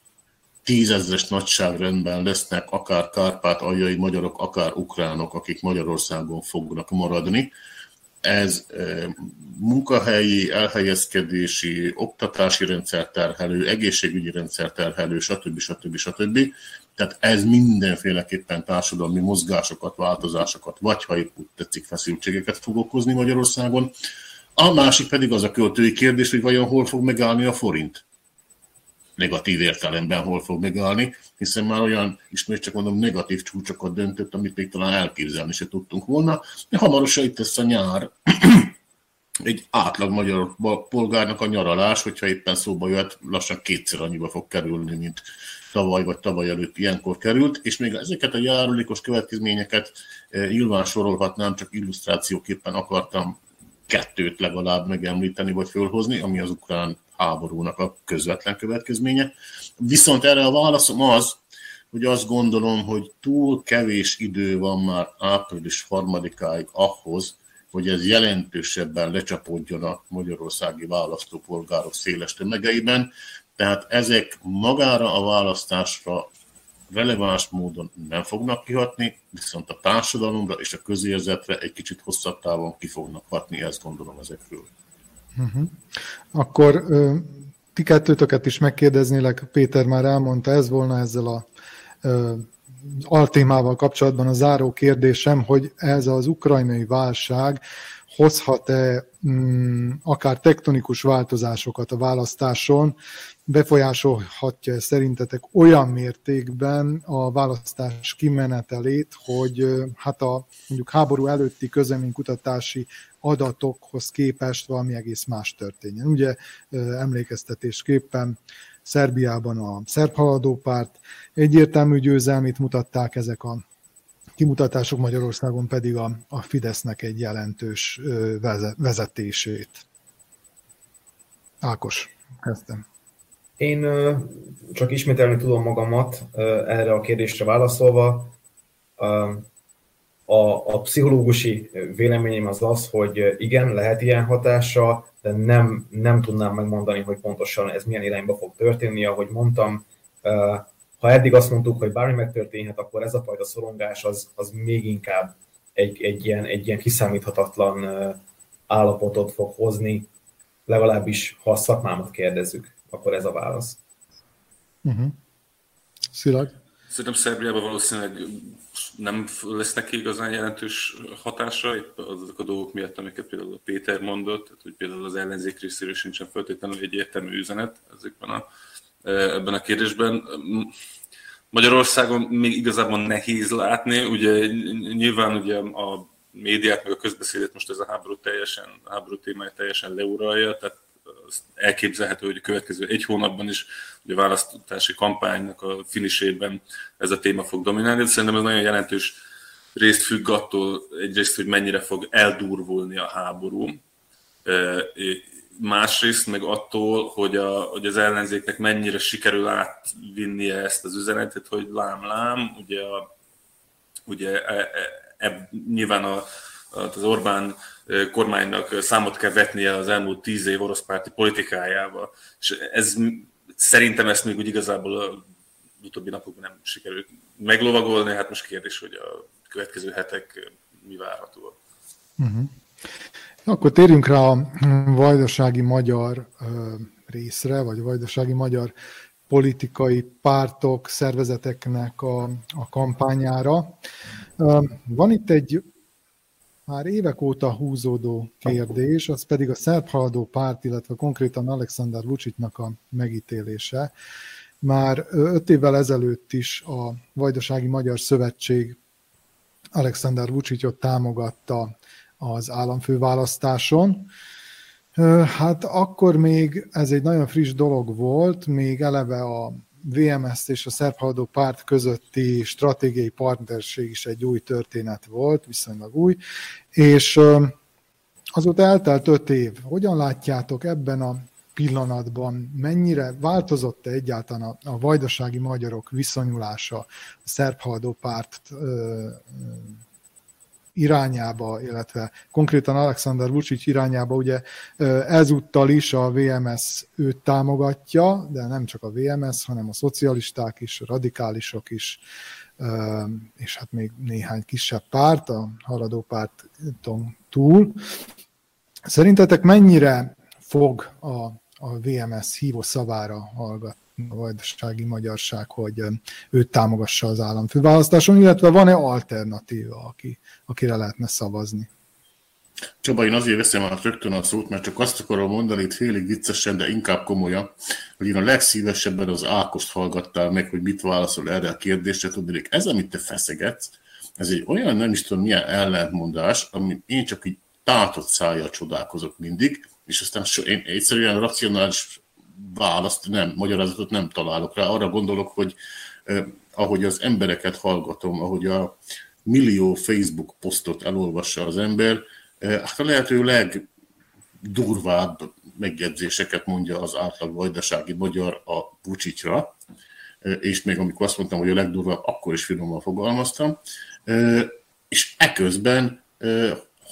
tízezres nagyságrendben lesznek akár kárpát-aljai magyarok, akár ukránok, akik Magyarországon fognak maradni. Ez munkahelyi, elhelyezkedési, oktatási rendszer terhelő, egészségügyi rendszer terhelő, stb. stb. stb. Tehát ez mindenféleképpen társadalmi mozgásokat, változásokat, vagy ha épp úgy tetszik, feszültségeket fog okozni Magyarországon. A másik pedig az a költői kérdés, hogy vajon hol fog megállni a forint. Negatív értelemben hol fog megállni, hiszen már olyan, ismét csak mondom, negatív csúcsokat döntött, amit még talán elképzelni se tudtunk volna. De hamarosan itt lesz a nyár, *clears throat* egy átlag magyar polgárnak a nyaralás, hogyha éppen szóba jött, lassan kétszer annyiba fog kerülni, mint tavaly vagy tavaly előtt ilyenkor került, és még ezeket a járulékos következményeket eh, nyilván sorolhatnám, csak illusztrációképpen akartam kettőt legalább megemlíteni vagy fölhozni, ami az ukrán háborúnak a közvetlen következménye. Viszont erre a válaszom az, hogy azt gondolom, hogy túl kevés idő van már április harmadikáig ahhoz, hogy ez jelentősebben lecsapódjon a magyarországi választópolgárok széles tömegeiben. Tehát ezek magára a választásra releváns módon nem fognak kihatni, viszont a társadalomra és a közérzetre egy kicsit hosszabb távon ki fognak hatni, ezt gondolom ezekről. Uh-huh. Akkor ti kettőtöket is megkérdeznélek, Péter már elmondta, ez volna ezzel a altémával kapcsolatban a záró kérdésem, hogy ez az ukrajnai válság hozhat-e mm, akár tektonikus változásokat a választáson, befolyásolhatja szerintetek olyan mértékben a választás kimenetelét, hogy hát a mondjuk háború előtti közleménykutatási adatokhoz képest valami egész más történjen. Ugye emlékeztetésképpen Szerbiában a szerb haladópárt egyértelmű győzelmét mutatták ezek a kimutatások Magyarországon pedig a, a Fidesznek egy jelentős vezetését. Ákos, kezdtem. Én csak ismételni tudom magamat erre a kérdésre válaszolva. a, a pszichológusi véleményem az az, hogy igen, lehet ilyen hatása, de nem, nem tudnám megmondani, hogy pontosan ez milyen irányba fog történni. Ahogy mondtam, ha eddig azt mondtuk, hogy bármi megtörténhet, akkor ez a fajta szorongás az, az még inkább egy, egy, ilyen, egy ilyen kiszámíthatatlan állapotot fog hozni, legalábbis ha a szakmámat kérdezzük, akkor ez a válasz. Uh-huh. Szilag? Szerintem Szerbiában valószínűleg nem lesznek igazán jelentős hatása, azok a dolgok miatt, amiket például a Péter mondott, tehát hogy például az ellenzék részéről sincsen feltétlenül egy értelmű üzenet ezekben a, ebben a kérdésben. Magyarországon még igazából nehéz látni, ugye nyilván ugye a médiát, meg a közbeszédet most ez a háború teljesen, a háború témája teljesen leuralja, tehát elképzelhető, hogy a következő egy hónapban is hogy a választási kampánynak a finisében ez a téma fog dominálni, de szerintem ez nagyon jelentős részt függ attól egyrészt, hogy mennyire fog eldurvulni a háború, másrészt meg attól, hogy, a, hogy az ellenzéknek mennyire sikerül átvinnie ezt az üzenetet, hogy lám-lám, ugye, a, ugye e, e, e, nyilván a, az Orbán kormánynak számot kell vetnie az elmúlt tíz év orosz párti politikájával. És ez szerintem ezt még úgy igazából a utóbbi napokban nem sikerült meglovagolni, hát most kérdés, hogy a következő hetek mi várható. Uh-huh. Akkor térjünk rá a vajdasági magyar részre, vagy a vajdasági magyar politikai pártok, szervezeteknek a, a kampányára. Van itt egy már évek óta húzódó kérdés, az pedig a szerb haladó párt, illetve konkrétan Alexander Vucicnak a megítélése. Már öt évvel ezelőtt is a Vajdasági Magyar Szövetség Alexander Vucicot támogatta az államfőválasztáson. Hát akkor még ez egy nagyon friss dolog volt, még eleve a VMS és a szerb párt közötti stratégiai partnerség is egy új történet volt, viszonylag új, és azóta eltelt öt év. Hogyan látjátok ebben a pillanatban, mennyire változott-e egyáltalán a, a vajdasági magyarok viszonyulása a szerb párt irányába, illetve konkrétan Alexander Vucic irányába, ugye ezúttal is a VMS őt támogatja, de nem csak a VMS, hanem a szocialisták is, a radikálisok is, és hát még néhány kisebb párt, a haladó párton túl. Szerintetek mennyire fog a, a VMS hívó szavára hallgatni? A vajdasági magyarság, hogy őt támogassa az államfőválasztáson, illetve van-e alternatíva, aki, akire lehetne szavazni? Csaba, én azért veszem át rögtön a szót, mert csak azt akarom mondani itt félig viccesen, de inkább komolyan, hogy én a legszívesebben az Ákost hallgattál meg, hogy mit válaszol erre a kérdésre. Tudnék, ez, amit te feszegetsz, ez egy olyan nem is tudom milyen ellentmondás, amit én csak így tátott szájjal csodálkozok mindig, és aztán so, én egyszerűen racionális választ nem, magyarázatot nem találok rá. Arra gondolok, hogy eh, ahogy az embereket hallgatom, ahogy a millió Facebook posztot elolvassa az ember, eh, hát a lehető legdurvább megjegyzéseket mondja az átlag vajdasági magyar a Pucsicsra, eh, és még amikor azt mondtam, hogy a legdurvább, akkor is finoman fogalmaztam, és eközben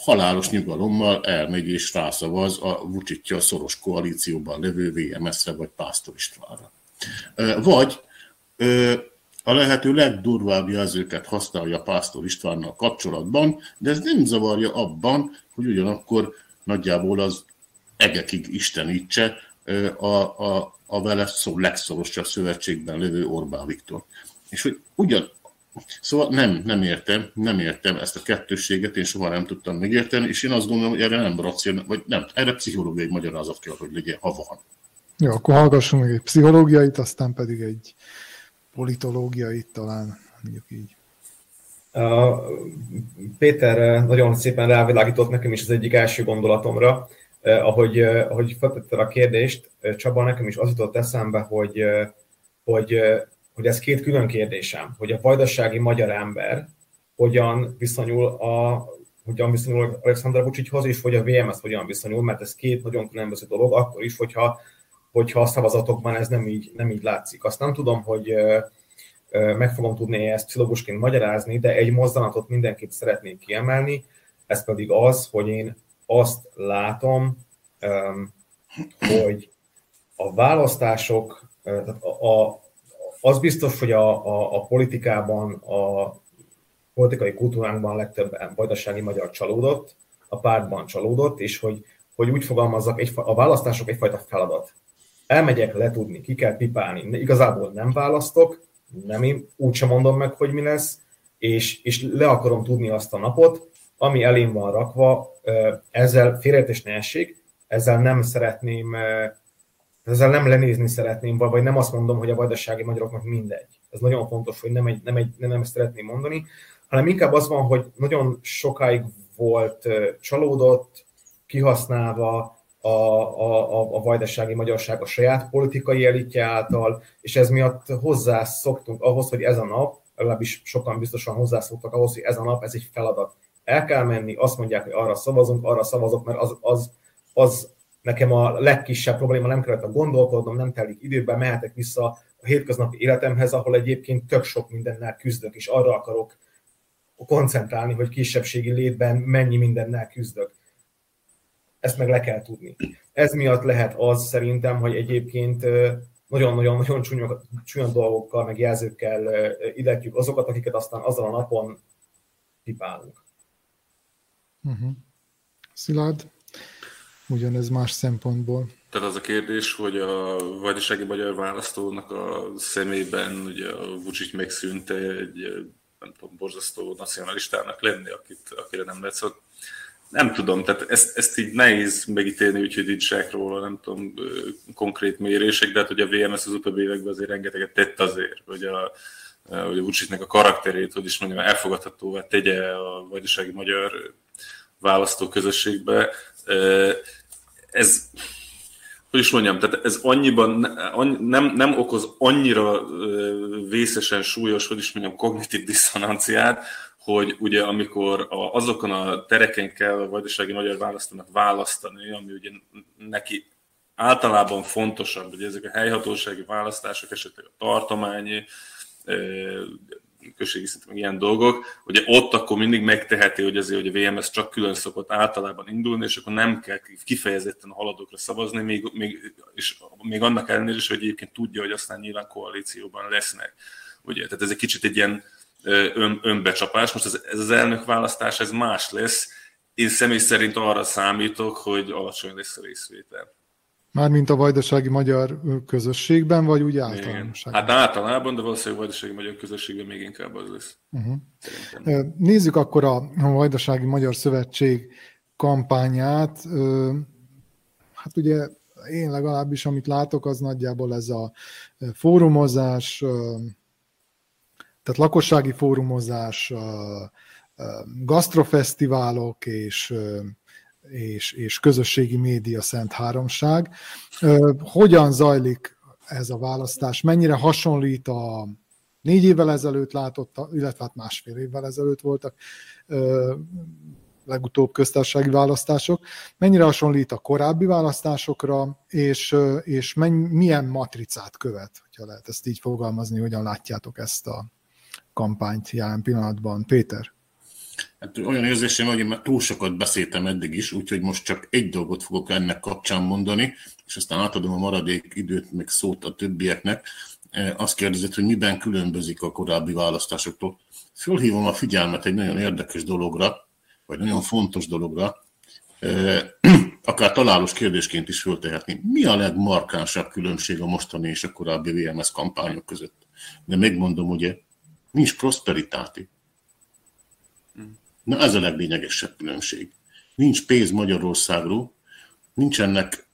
halálos nyugalommal elmegy és rászavaz a Vucicja szoros koalícióban levő VMS-re vagy Pásztor Istvánra. Vagy a lehető legdurvább jelzőket használja Pásztor Istvánnal kapcsolatban, de ez nem zavarja abban, hogy ugyanakkor nagyjából az egekig istenítse a, a, a vele szó legszorosabb szövetségben lévő Orbán Viktor. És hogy ugyan, Szóval nem, nem értem, nem értem ezt a kettősséget, én soha nem tudtam megérteni, és én azt gondolom, hogy erre nem racionális, vagy nem, erre pszichológiai magyarázat kell, hogy legyen, ha van. Jó, akkor hallgassunk meg egy pszichológiait, aztán pedig egy politológiait talán, mondjuk így. Péter nagyon szépen rávilágított nekem is az egyik első gondolatomra, ahogy, ahogy feltetted a kérdést, Csaba, nekem is az jutott eszembe, hogy, hogy hogy ez két külön kérdésem, hogy a vajdasági magyar ember hogyan viszonyul a hogyan viszonyul Alexander Vucichoz, és hogy a VMS hogyan viszonyul, mert ez két nagyon különböző dolog, akkor is, hogyha, hogyha a szavazatokban ez nem így, nem így látszik. Azt nem tudom, hogy meg fogom tudni ezt pszichológusként magyarázni, de egy mozdanatot mindenképp szeretnék kiemelni, ez pedig az, hogy én azt látom, hogy a választások, a, a, az biztos, hogy a, a, a politikában, a politikai kultúránkban legtöbb vajdasági magyar csalódott, a pártban csalódott, és hogy, hogy úgy fogalmazzak, egy, a választások egyfajta feladat. Elmegyek letudni, ki kell pipálni, igazából nem választok, nem én úgysem mondom meg, hogy mi lesz, és, és le akarom tudni azt a napot, ami elém van rakva, ezzel félreértés ne essék, ezzel nem szeretném, ezzel nem lenézni szeretném, vagy nem azt mondom, hogy a vajdasági magyaroknak mindegy. Ez nagyon fontos, hogy nem, egy, nem, egy, nem ezt szeretném mondani, hanem inkább az van, hogy nagyon sokáig volt csalódott, kihasználva a, a, a, a vajdasági magyarság a saját politikai elitje által, és ez miatt hozzászoktunk ahhoz, hogy ez a nap, legalábbis sokan biztosan hozzászoktak ahhoz, hogy ez a nap, ez egy feladat. El kell menni, azt mondják, hogy arra szavazunk, arra szavazok, mert az, az, az nekem a legkisebb probléma, nem kellett a gondolkodnom, nem telik időben, mehetek vissza a hétköznapi életemhez, ahol egyébként tök sok mindennel küzdök, és arra akarok koncentrálni, hogy kisebbségi létben mennyi mindennel küzdök. Ezt meg le kell tudni. Ez miatt lehet az szerintem, hogy egyébként nagyon-nagyon-nagyon csúnya, csúnya dolgokkal, meg jelzőkkel idetjük azokat, akiket aztán azon a napon pipálunk. Uh-huh. Szilárd, ugyanez más szempontból. Tehát az a kérdés, hogy a vajdasági magyar választónak a szemében ugye a Vucic megszűnte egy nem tudom, borzasztó nacionalistának lenni, akit, akire nem szóval nem tudom, tehát ezt, ezt így nehéz megítélni, úgyhogy nincsek róla, nem tudom, konkrét mérések, de hát hogy a VMS az utóbbi években azért rengeteget tett azért, hogy a, hogy a Vucicnek a karakterét, hogy is mondjam, elfogadhatóvá tegye a vajdasági magyar választó közösségbe. Ez, hogy is mondjam, tehát ez annyiban nem, nem okoz annyira vészesen súlyos, hogy is mondjam, kognitív diszonanciát, hogy ugye amikor a, azokon a tereken kell a vajdasági magyar választónak választani, ami ugye neki általában fontosabb, hogy ezek a helyhatósági választások, esetleg a tartományi, községi szintű, ilyen dolgok, ugye ott akkor mindig megteheti, hogy azért, hogy a VMS csak külön szokott általában indulni, és akkor nem kell kifejezetten a haladókra szavazni, még, még, és még annak ellenére is, hogy egyébként tudja, hogy aztán nyilván koalícióban lesznek. Ugye, tehát ez egy kicsit egy ilyen ön, önbecsapás. Most ez, ez az elnök választás, ez más lesz. Én személy szerint arra számítok, hogy alacsony lesz a részvétel. Mármint a vajdasági magyar közösségben, vagy úgy általánosságban? Hát általában, de valószínűleg a vajdasági magyar közösségben még inkább az lesz. Uh-huh. Nézzük akkor a Vajdasági Magyar Szövetség kampányát. Hát ugye én legalábbis, amit látok, az nagyjából ez a fórumozás, tehát lakossági fórumozás, gasztrofesztiválok és és, és közösségi média szent háromság. Hogyan zajlik ez a választás? Mennyire hasonlít a négy évvel ezelőtt látott, illetve hát másfél évvel ezelőtt voltak legutóbb köztársasági választások. Mennyire hasonlít a korábbi választásokra, és, és menny, milyen matricát követ, hogyha lehet ezt így fogalmazni, hogyan látjátok ezt a kampányt jelen pillanatban. Péter? Hát olyan érzésem, hogy én már túl sokat beszéltem eddig is, úgyhogy most csak egy dolgot fogok ennek kapcsán mondani, és aztán átadom a maradék időt, meg szót a többieknek. E, azt kérdezett, hogy miben különbözik a korábbi választásoktól. Fölhívom a figyelmet egy nagyon érdekes dologra, vagy nagyon fontos dologra, e, *clears throat* akár találós kérdésként is föltehetni. Mi a legmarkánsabb különbség a mostani és a korábbi VMS kampányok között? De megmondom, ugye, nincs prosperitáti. Na ez a leglényegesebb különbség. Nincs pénz Magyarországról, nincsenek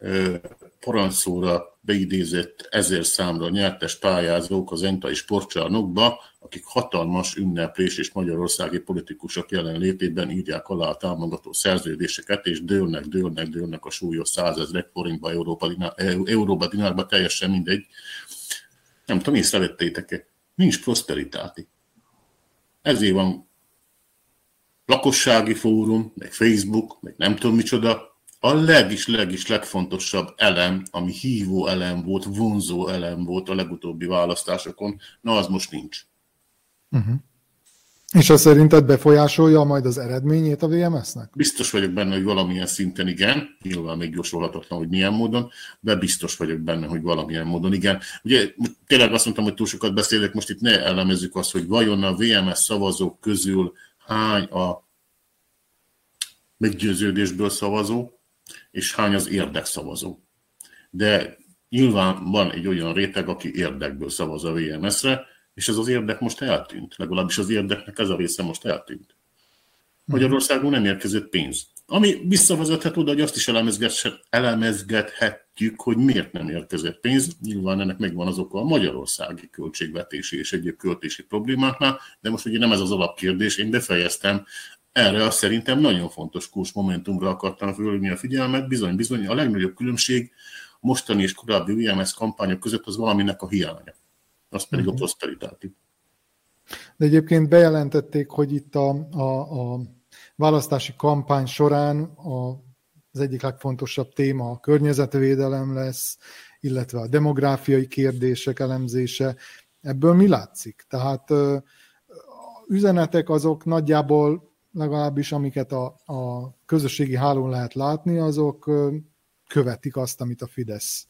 parancsszóra beidézett ezer számra nyertes pályázók az entai sportcsarnokba, akik hatalmas ünneplés és magyarországi politikusok jelenlétében írják alá a támogató szerződéseket, és dőlnek, dőlnek, dőlnek a súlyos százezrek forintba, dinár, Európa dinárba, teljesen mindegy. Nem tudom, észrevettétek-e? Nincs prosperitáti. Ezért van lakossági fórum, meg Facebook, meg nem tudom micsoda, a legis, legis legfontosabb elem, ami hívó elem volt, vonzó elem volt a legutóbbi választásokon, na az most nincs. Uh-huh. És azt szerinted befolyásolja majd az eredményét a VMS-nek? Biztos vagyok benne, hogy valamilyen szinten igen, nyilván még jósolhatatlan, hogy milyen módon, de biztos vagyok benne, hogy valamilyen módon igen. Ugye tényleg azt mondtam, hogy túl sokat beszélek, most itt ne elemezzük azt, hogy vajon a VMS szavazók közül hány a meggyőződésből szavazó, és hány az érdekszavazó. De nyilván van egy olyan réteg, aki érdekből szavaz a VMS-re, és ez az érdek most eltűnt. Legalábbis az érdeknek ez a része most eltűnt. Magyarországon nem érkezett pénz. Ami visszavezethet oda, hogy azt is elemezgethetjük, hogy miért nem érkezett pénz. Nyilván ennek megvan az oka a magyarországi költségvetési és egyéb költési problémáknál, de most ugye nem ez az alapkérdés, én befejeztem. Erre azt szerintem nagyon fontos kursmomentumra akartam fölhívni a figyelmet. Bizony, bizony, a legnagyobb különbség mostani és korábbi UMS kampányok között az valaminek a hiánya az pedig uh-huh. a mhm. prosperitáti. De egyébként bejelentették, hogy itt a, a, a választási kampány során a, az egyik legfontosabb téma a környezetvédelem lesz, illetve a demográfiai kérdések elemzése. Ebből mi látszik? Tehát üzenetek azok nagyjából legalábbis amiket a, a közösségi hálón lehet látni, azok követik azt, amit a Fidesz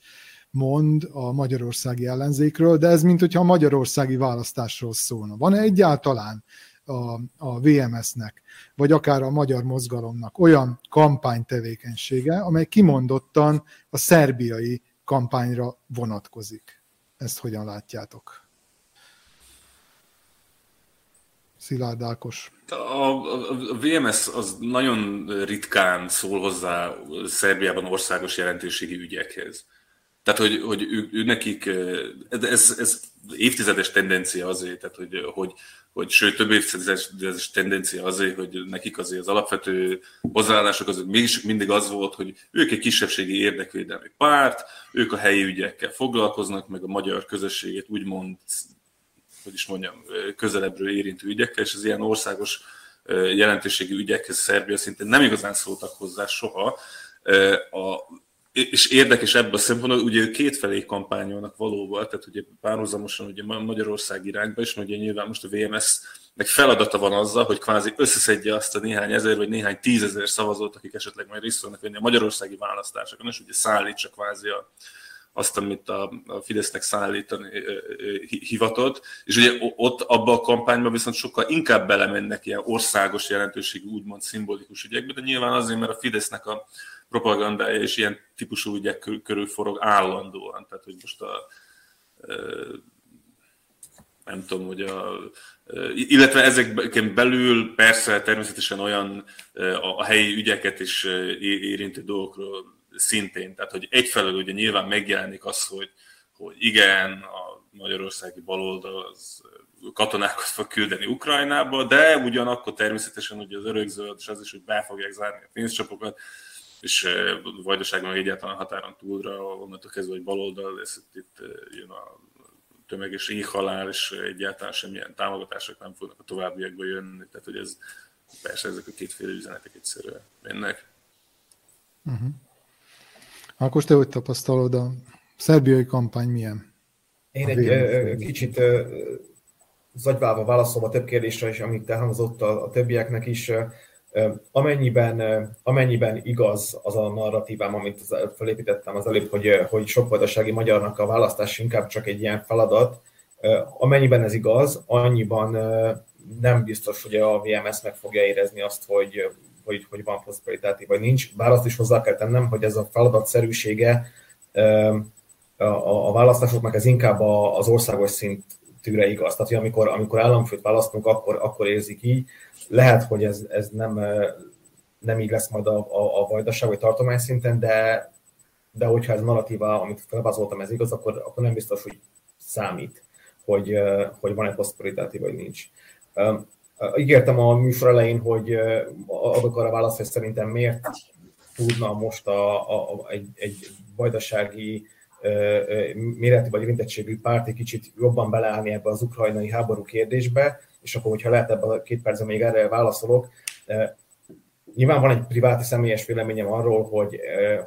mond a magyarországi ellenzékről, de ez mint hogyha a magyarországi választásról szólna. Van-e egyáltalán a, a VMS-nek, vagy akár a magyar mozgalomnak olyan kampánytevékenysége, amely kimondottan a szerbiai kampányra vonatkozik? Ezt hogyan látjátok? Szilárd Ákos. A, a, a VMS az nagyon ritkán szól hozzá Szerbiában országos jelentőségi ügyekhez. Tehát, hogy, hogy ő, ő nekik, ez, ez évtizedes tendencia azért, tehát, hogy, hogy, hogy sőt, több évtizedes tendencia azért, hogy nekik azért az alapvető hozzáállások azok mégis mindig az volt, hogy ők egy kisebbségi érdekvédelmi párt, ők a helyi ügyekkel foglalkoznak, meg a magyar közösséget úgymond, hogy is mondjam, közelebbről érintő ügyekkel, és az ilyen országos jelentőségi ügyekhez Szerbia szintén nem igazán szóltak hozzá soha. A, és érdekes ebből a szempontból, ugye kétfelé kampányolnak valóban, tehát ugye párhuzamosan ugye Magyarország irányba is, ugye nyilván most a VMS meg feladata van azzal, hogy kvázi összeszedje azt a néhány ezer vagy néhány tízezer szavazót, akik esetleg majd részt vannak venni a magyarországi választásokon, és ugye szállítsa kvázi a, azt, amit a, a Fidesznek szállítani hivatott, és ugye ott abban a kampányban viszont sokkal inkább belemennek ilyen országos jelentőségű, úgymond szimbolikus ügyekbe, de nyilván azért, mert a Fidesznek a propagandája és ilyen típusú ügyek körül forog állandóan. Tehát, hogy most a nem tudom, hogy a, illetve ezeken belül persze természetesen olyan a helyi ügyeket is érintő dolgokról szintén. Tehát, hogy egyfelől ugye nyilván megjelenik az, hogy, hogy igen, a magyarországi baloldal az katonákat fog küldeni Ukrajnába, de ugyanakkor természetesen ugye az örökzöld és az is, hogy be fogják zárni a pénzcsapokat, és Vajdaságban egyáltalán határon túlra, onnantól kezdve, hogy baloldal, ez itt, itt jön a tömeges éhhalál, és egyáltalán semmilyen támogatások nem fognak a továbbiakban jönni, tehát hogy ez persze ezek a kétféle üzenetek egyszerűen mennek. Uh-huh. Akkor te hogy tapasztalod a szerbiai kampány milyen? Én egy ö, kicsit ö, zagyválva válaszolva a több kérdésre is, amit elhangzott a, a többieknek is. Amennyiben, amennyiben igaz az a narratívám, amit felépítettem az előbb, hogy, hogy sokvajdasági magyarnak a választás inkább csak egy ilyen feladat, amennyiben ez igaz, annyiban nem biztos, hogy a VMS meg fogja érezni azt, hogy, hogy, hogy van prosperitáti, vagy nincs. Bár azt is hozzá kell tennem, hogy ez a feladatszerűsége a, a választásoknak ez inkább az országos szintűre igaz. Tehát, hogy amikor, amikor államfőt választunk, akkor, akkor érzik így, lehet, hogy ez, ez nem, nem így lesz majd a, a, a vajdaság vagy tartomány szinten, de, de hogyha ez narratíva, amit felvázoltam, ez igaz, akkor, akkor nem biztos, hogy számít, hogy, hogy van egy prosperitáti vagy nincs. Ígértem a műsor elején, hogy adok arra választ, hogy szerintem miért tudna most a, a, a, egy, egy vajdasági méretű vagy érintettségű párt egy kicsit jobban beleállni ebbe az ukrajnai háború kérdésbe, és akkor, hogyha lehet ebben a két percben még erre válaszolok, Nyilván van egy privát személyes véleményem arról, hogy,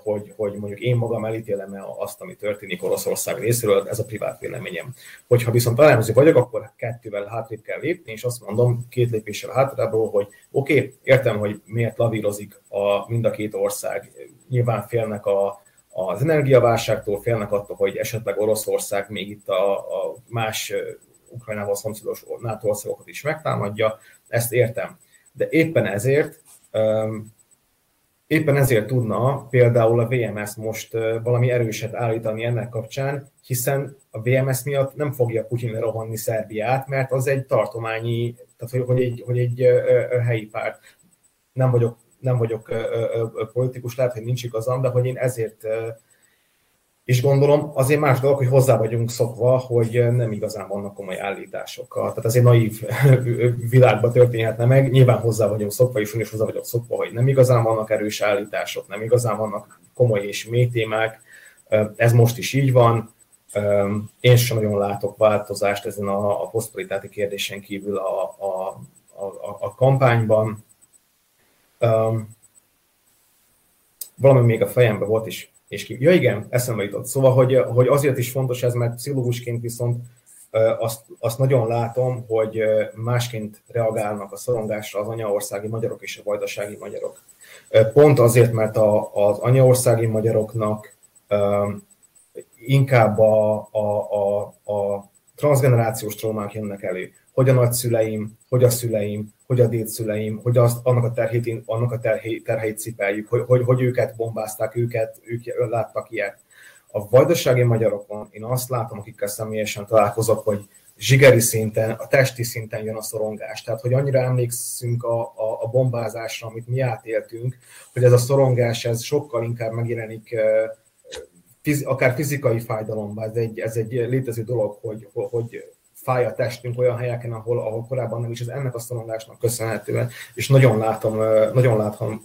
hogy, hogy mondjuk én magam elítélem azt, ami történik Oroszország részéről, ez a privát véleményem. Hogyha viszont elemző vagyok, akkor kettővel hátrébb kell lépni, és azt mondom két lépéssel hátrábbról, hogy oké, okay, értem, hogy miért lavírozik a, mind a két ország. Nyilván félnek a, az energiaválságtól, félnek attól, hogy esetleg Oroszország még itt a, a más Ukrajnával szomszédos NATO országokat is megtámadja, ezt értem. De éppen ezért éppen ezért tudna például a VMS most valami erőset állítani ennek kapcsán, hiszen a VMS miatt nem fogja Putyin lerohanni Szerbiát, mert az egy tartományi, tehát hogy egy, hogy egy helyi párt. Nem vagyok, nem vagyok politikus, lehet, hogy nincs igazam, de hogy én ezért és gondolom, azért más dolog, hogy hozzá vagyunk szokva, hogy nem igazán vannak komoly állítások. Tehát azért naív világban történhetne meg. Nyilván hozzá vagyunk szokva, és is hozzá vagyok szokva, hogy nem igazán vannak erős állítások, nem igazán vannak komoly és mély témák. Ez most is így van. Én sem nagyon látok változást ezen a, a posztpolitáti kérdésen kívül a, a, a, a kampányban. Valami még a fejemben volt, is és ki. Ja igen, eszembe jutott. Szóval, hogy, hogy azért is fontos ez, mert pszichológusként viszont azt, azt nagyon látom, hogy másként reagálnak a szorongásra az anyaországi magyarok és a vajdasági magyarok. Pont azért, mert a, az anyaországi magyaroknak inkább a, a, a, a transgenerációs traumák jönnek elő hogy a nagyszüleim, hogy a szüleim, hogy a dédszüleim, hogy azt, annak a terhét, annak a terhét, terheit cipeljük, hogy, hogy, hogy őket bombázták, őket, ők láttak ilyet. A vajdasági magyarokon én azt látom, akikkel személyesen találkozok, hogy zsigeri szinten, a testi szinten jön a szorongás. Tehát, hogy annyira emlékszünk a, a, a bombázásra, amit mi átéltünk, hogy ez a szorongás, ez sokkal inkább megjelenik fiz, akár fizikai fájdalomban, ez egy, ez egy létező dolog, hogy, hogy fáj a testünk olyan helyeken, ahol, ahol korábban nem is, ez ennek a szorongásnak köszönhetően, és nagyon látom, nagyon látom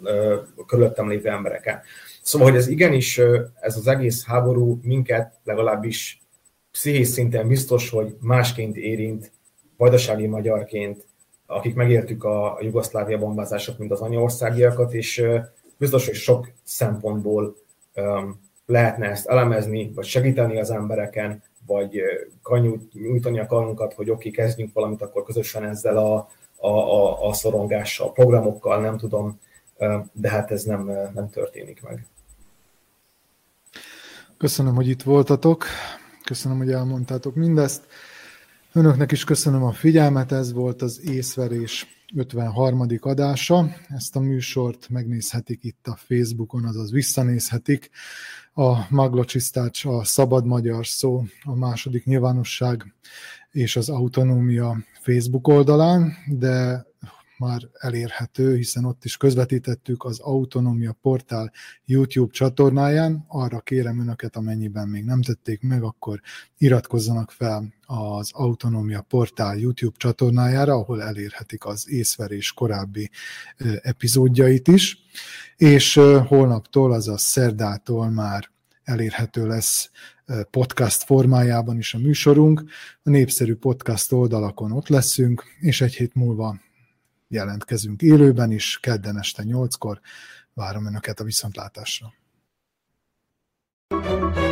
körülöttem lévő embereken. Szóval, hogy ez igenis, ez az egész háború minket legalábbis pszichés szinten biztos, hogy másként érint, vajdasági magyarként, akik megértük a Jugoszlávia bombázások, mint az anyaországiakat, és biztos, hogy sok szempontból lehetne ezt elemezni, vagy segíteni az embereken, vagy kanyút, nyújtani a karunkat, hogy oké, okay, kezdjünk valamit, akkor közösen ezzel a, a, a, a szorongással, programokkal, nem tudom, de hát ez nem, nem történik meg. Köszönöm, hogy itt voltatok, köszönöm, hogy elmondtátok mindezt. Önöknek is köszönöm a figyelmet, ez volt az észverés 53. adása. Ezt a műsort megnézhetik itt a Facebookon, azaz visszanézhetik a Maglocsisztács, a Szabad Magyar Szó, a második nyilvánosság és az autonómia Facebook oldalán, de már elérhető, hiszen ott is közvetítettük az Autonómia Portál YouTube csatornáján. Arra kérem önöket, amennyiben még nem tették meg, akkor iratkozzanak fel az Autonómia Portál YouTube csatornájára, ahol elérhetik az észverés korábbi epizódjait is. És holnaptól, azaz szerdától már elérhető lesz podcast formájában is a műsorunk. A népszerű podcast oldalakon ott leszünk, és egy hét múlva jelentkezünk élőben is, kedden este 8-kor. Várom Önöket a viszontlátásra. thank you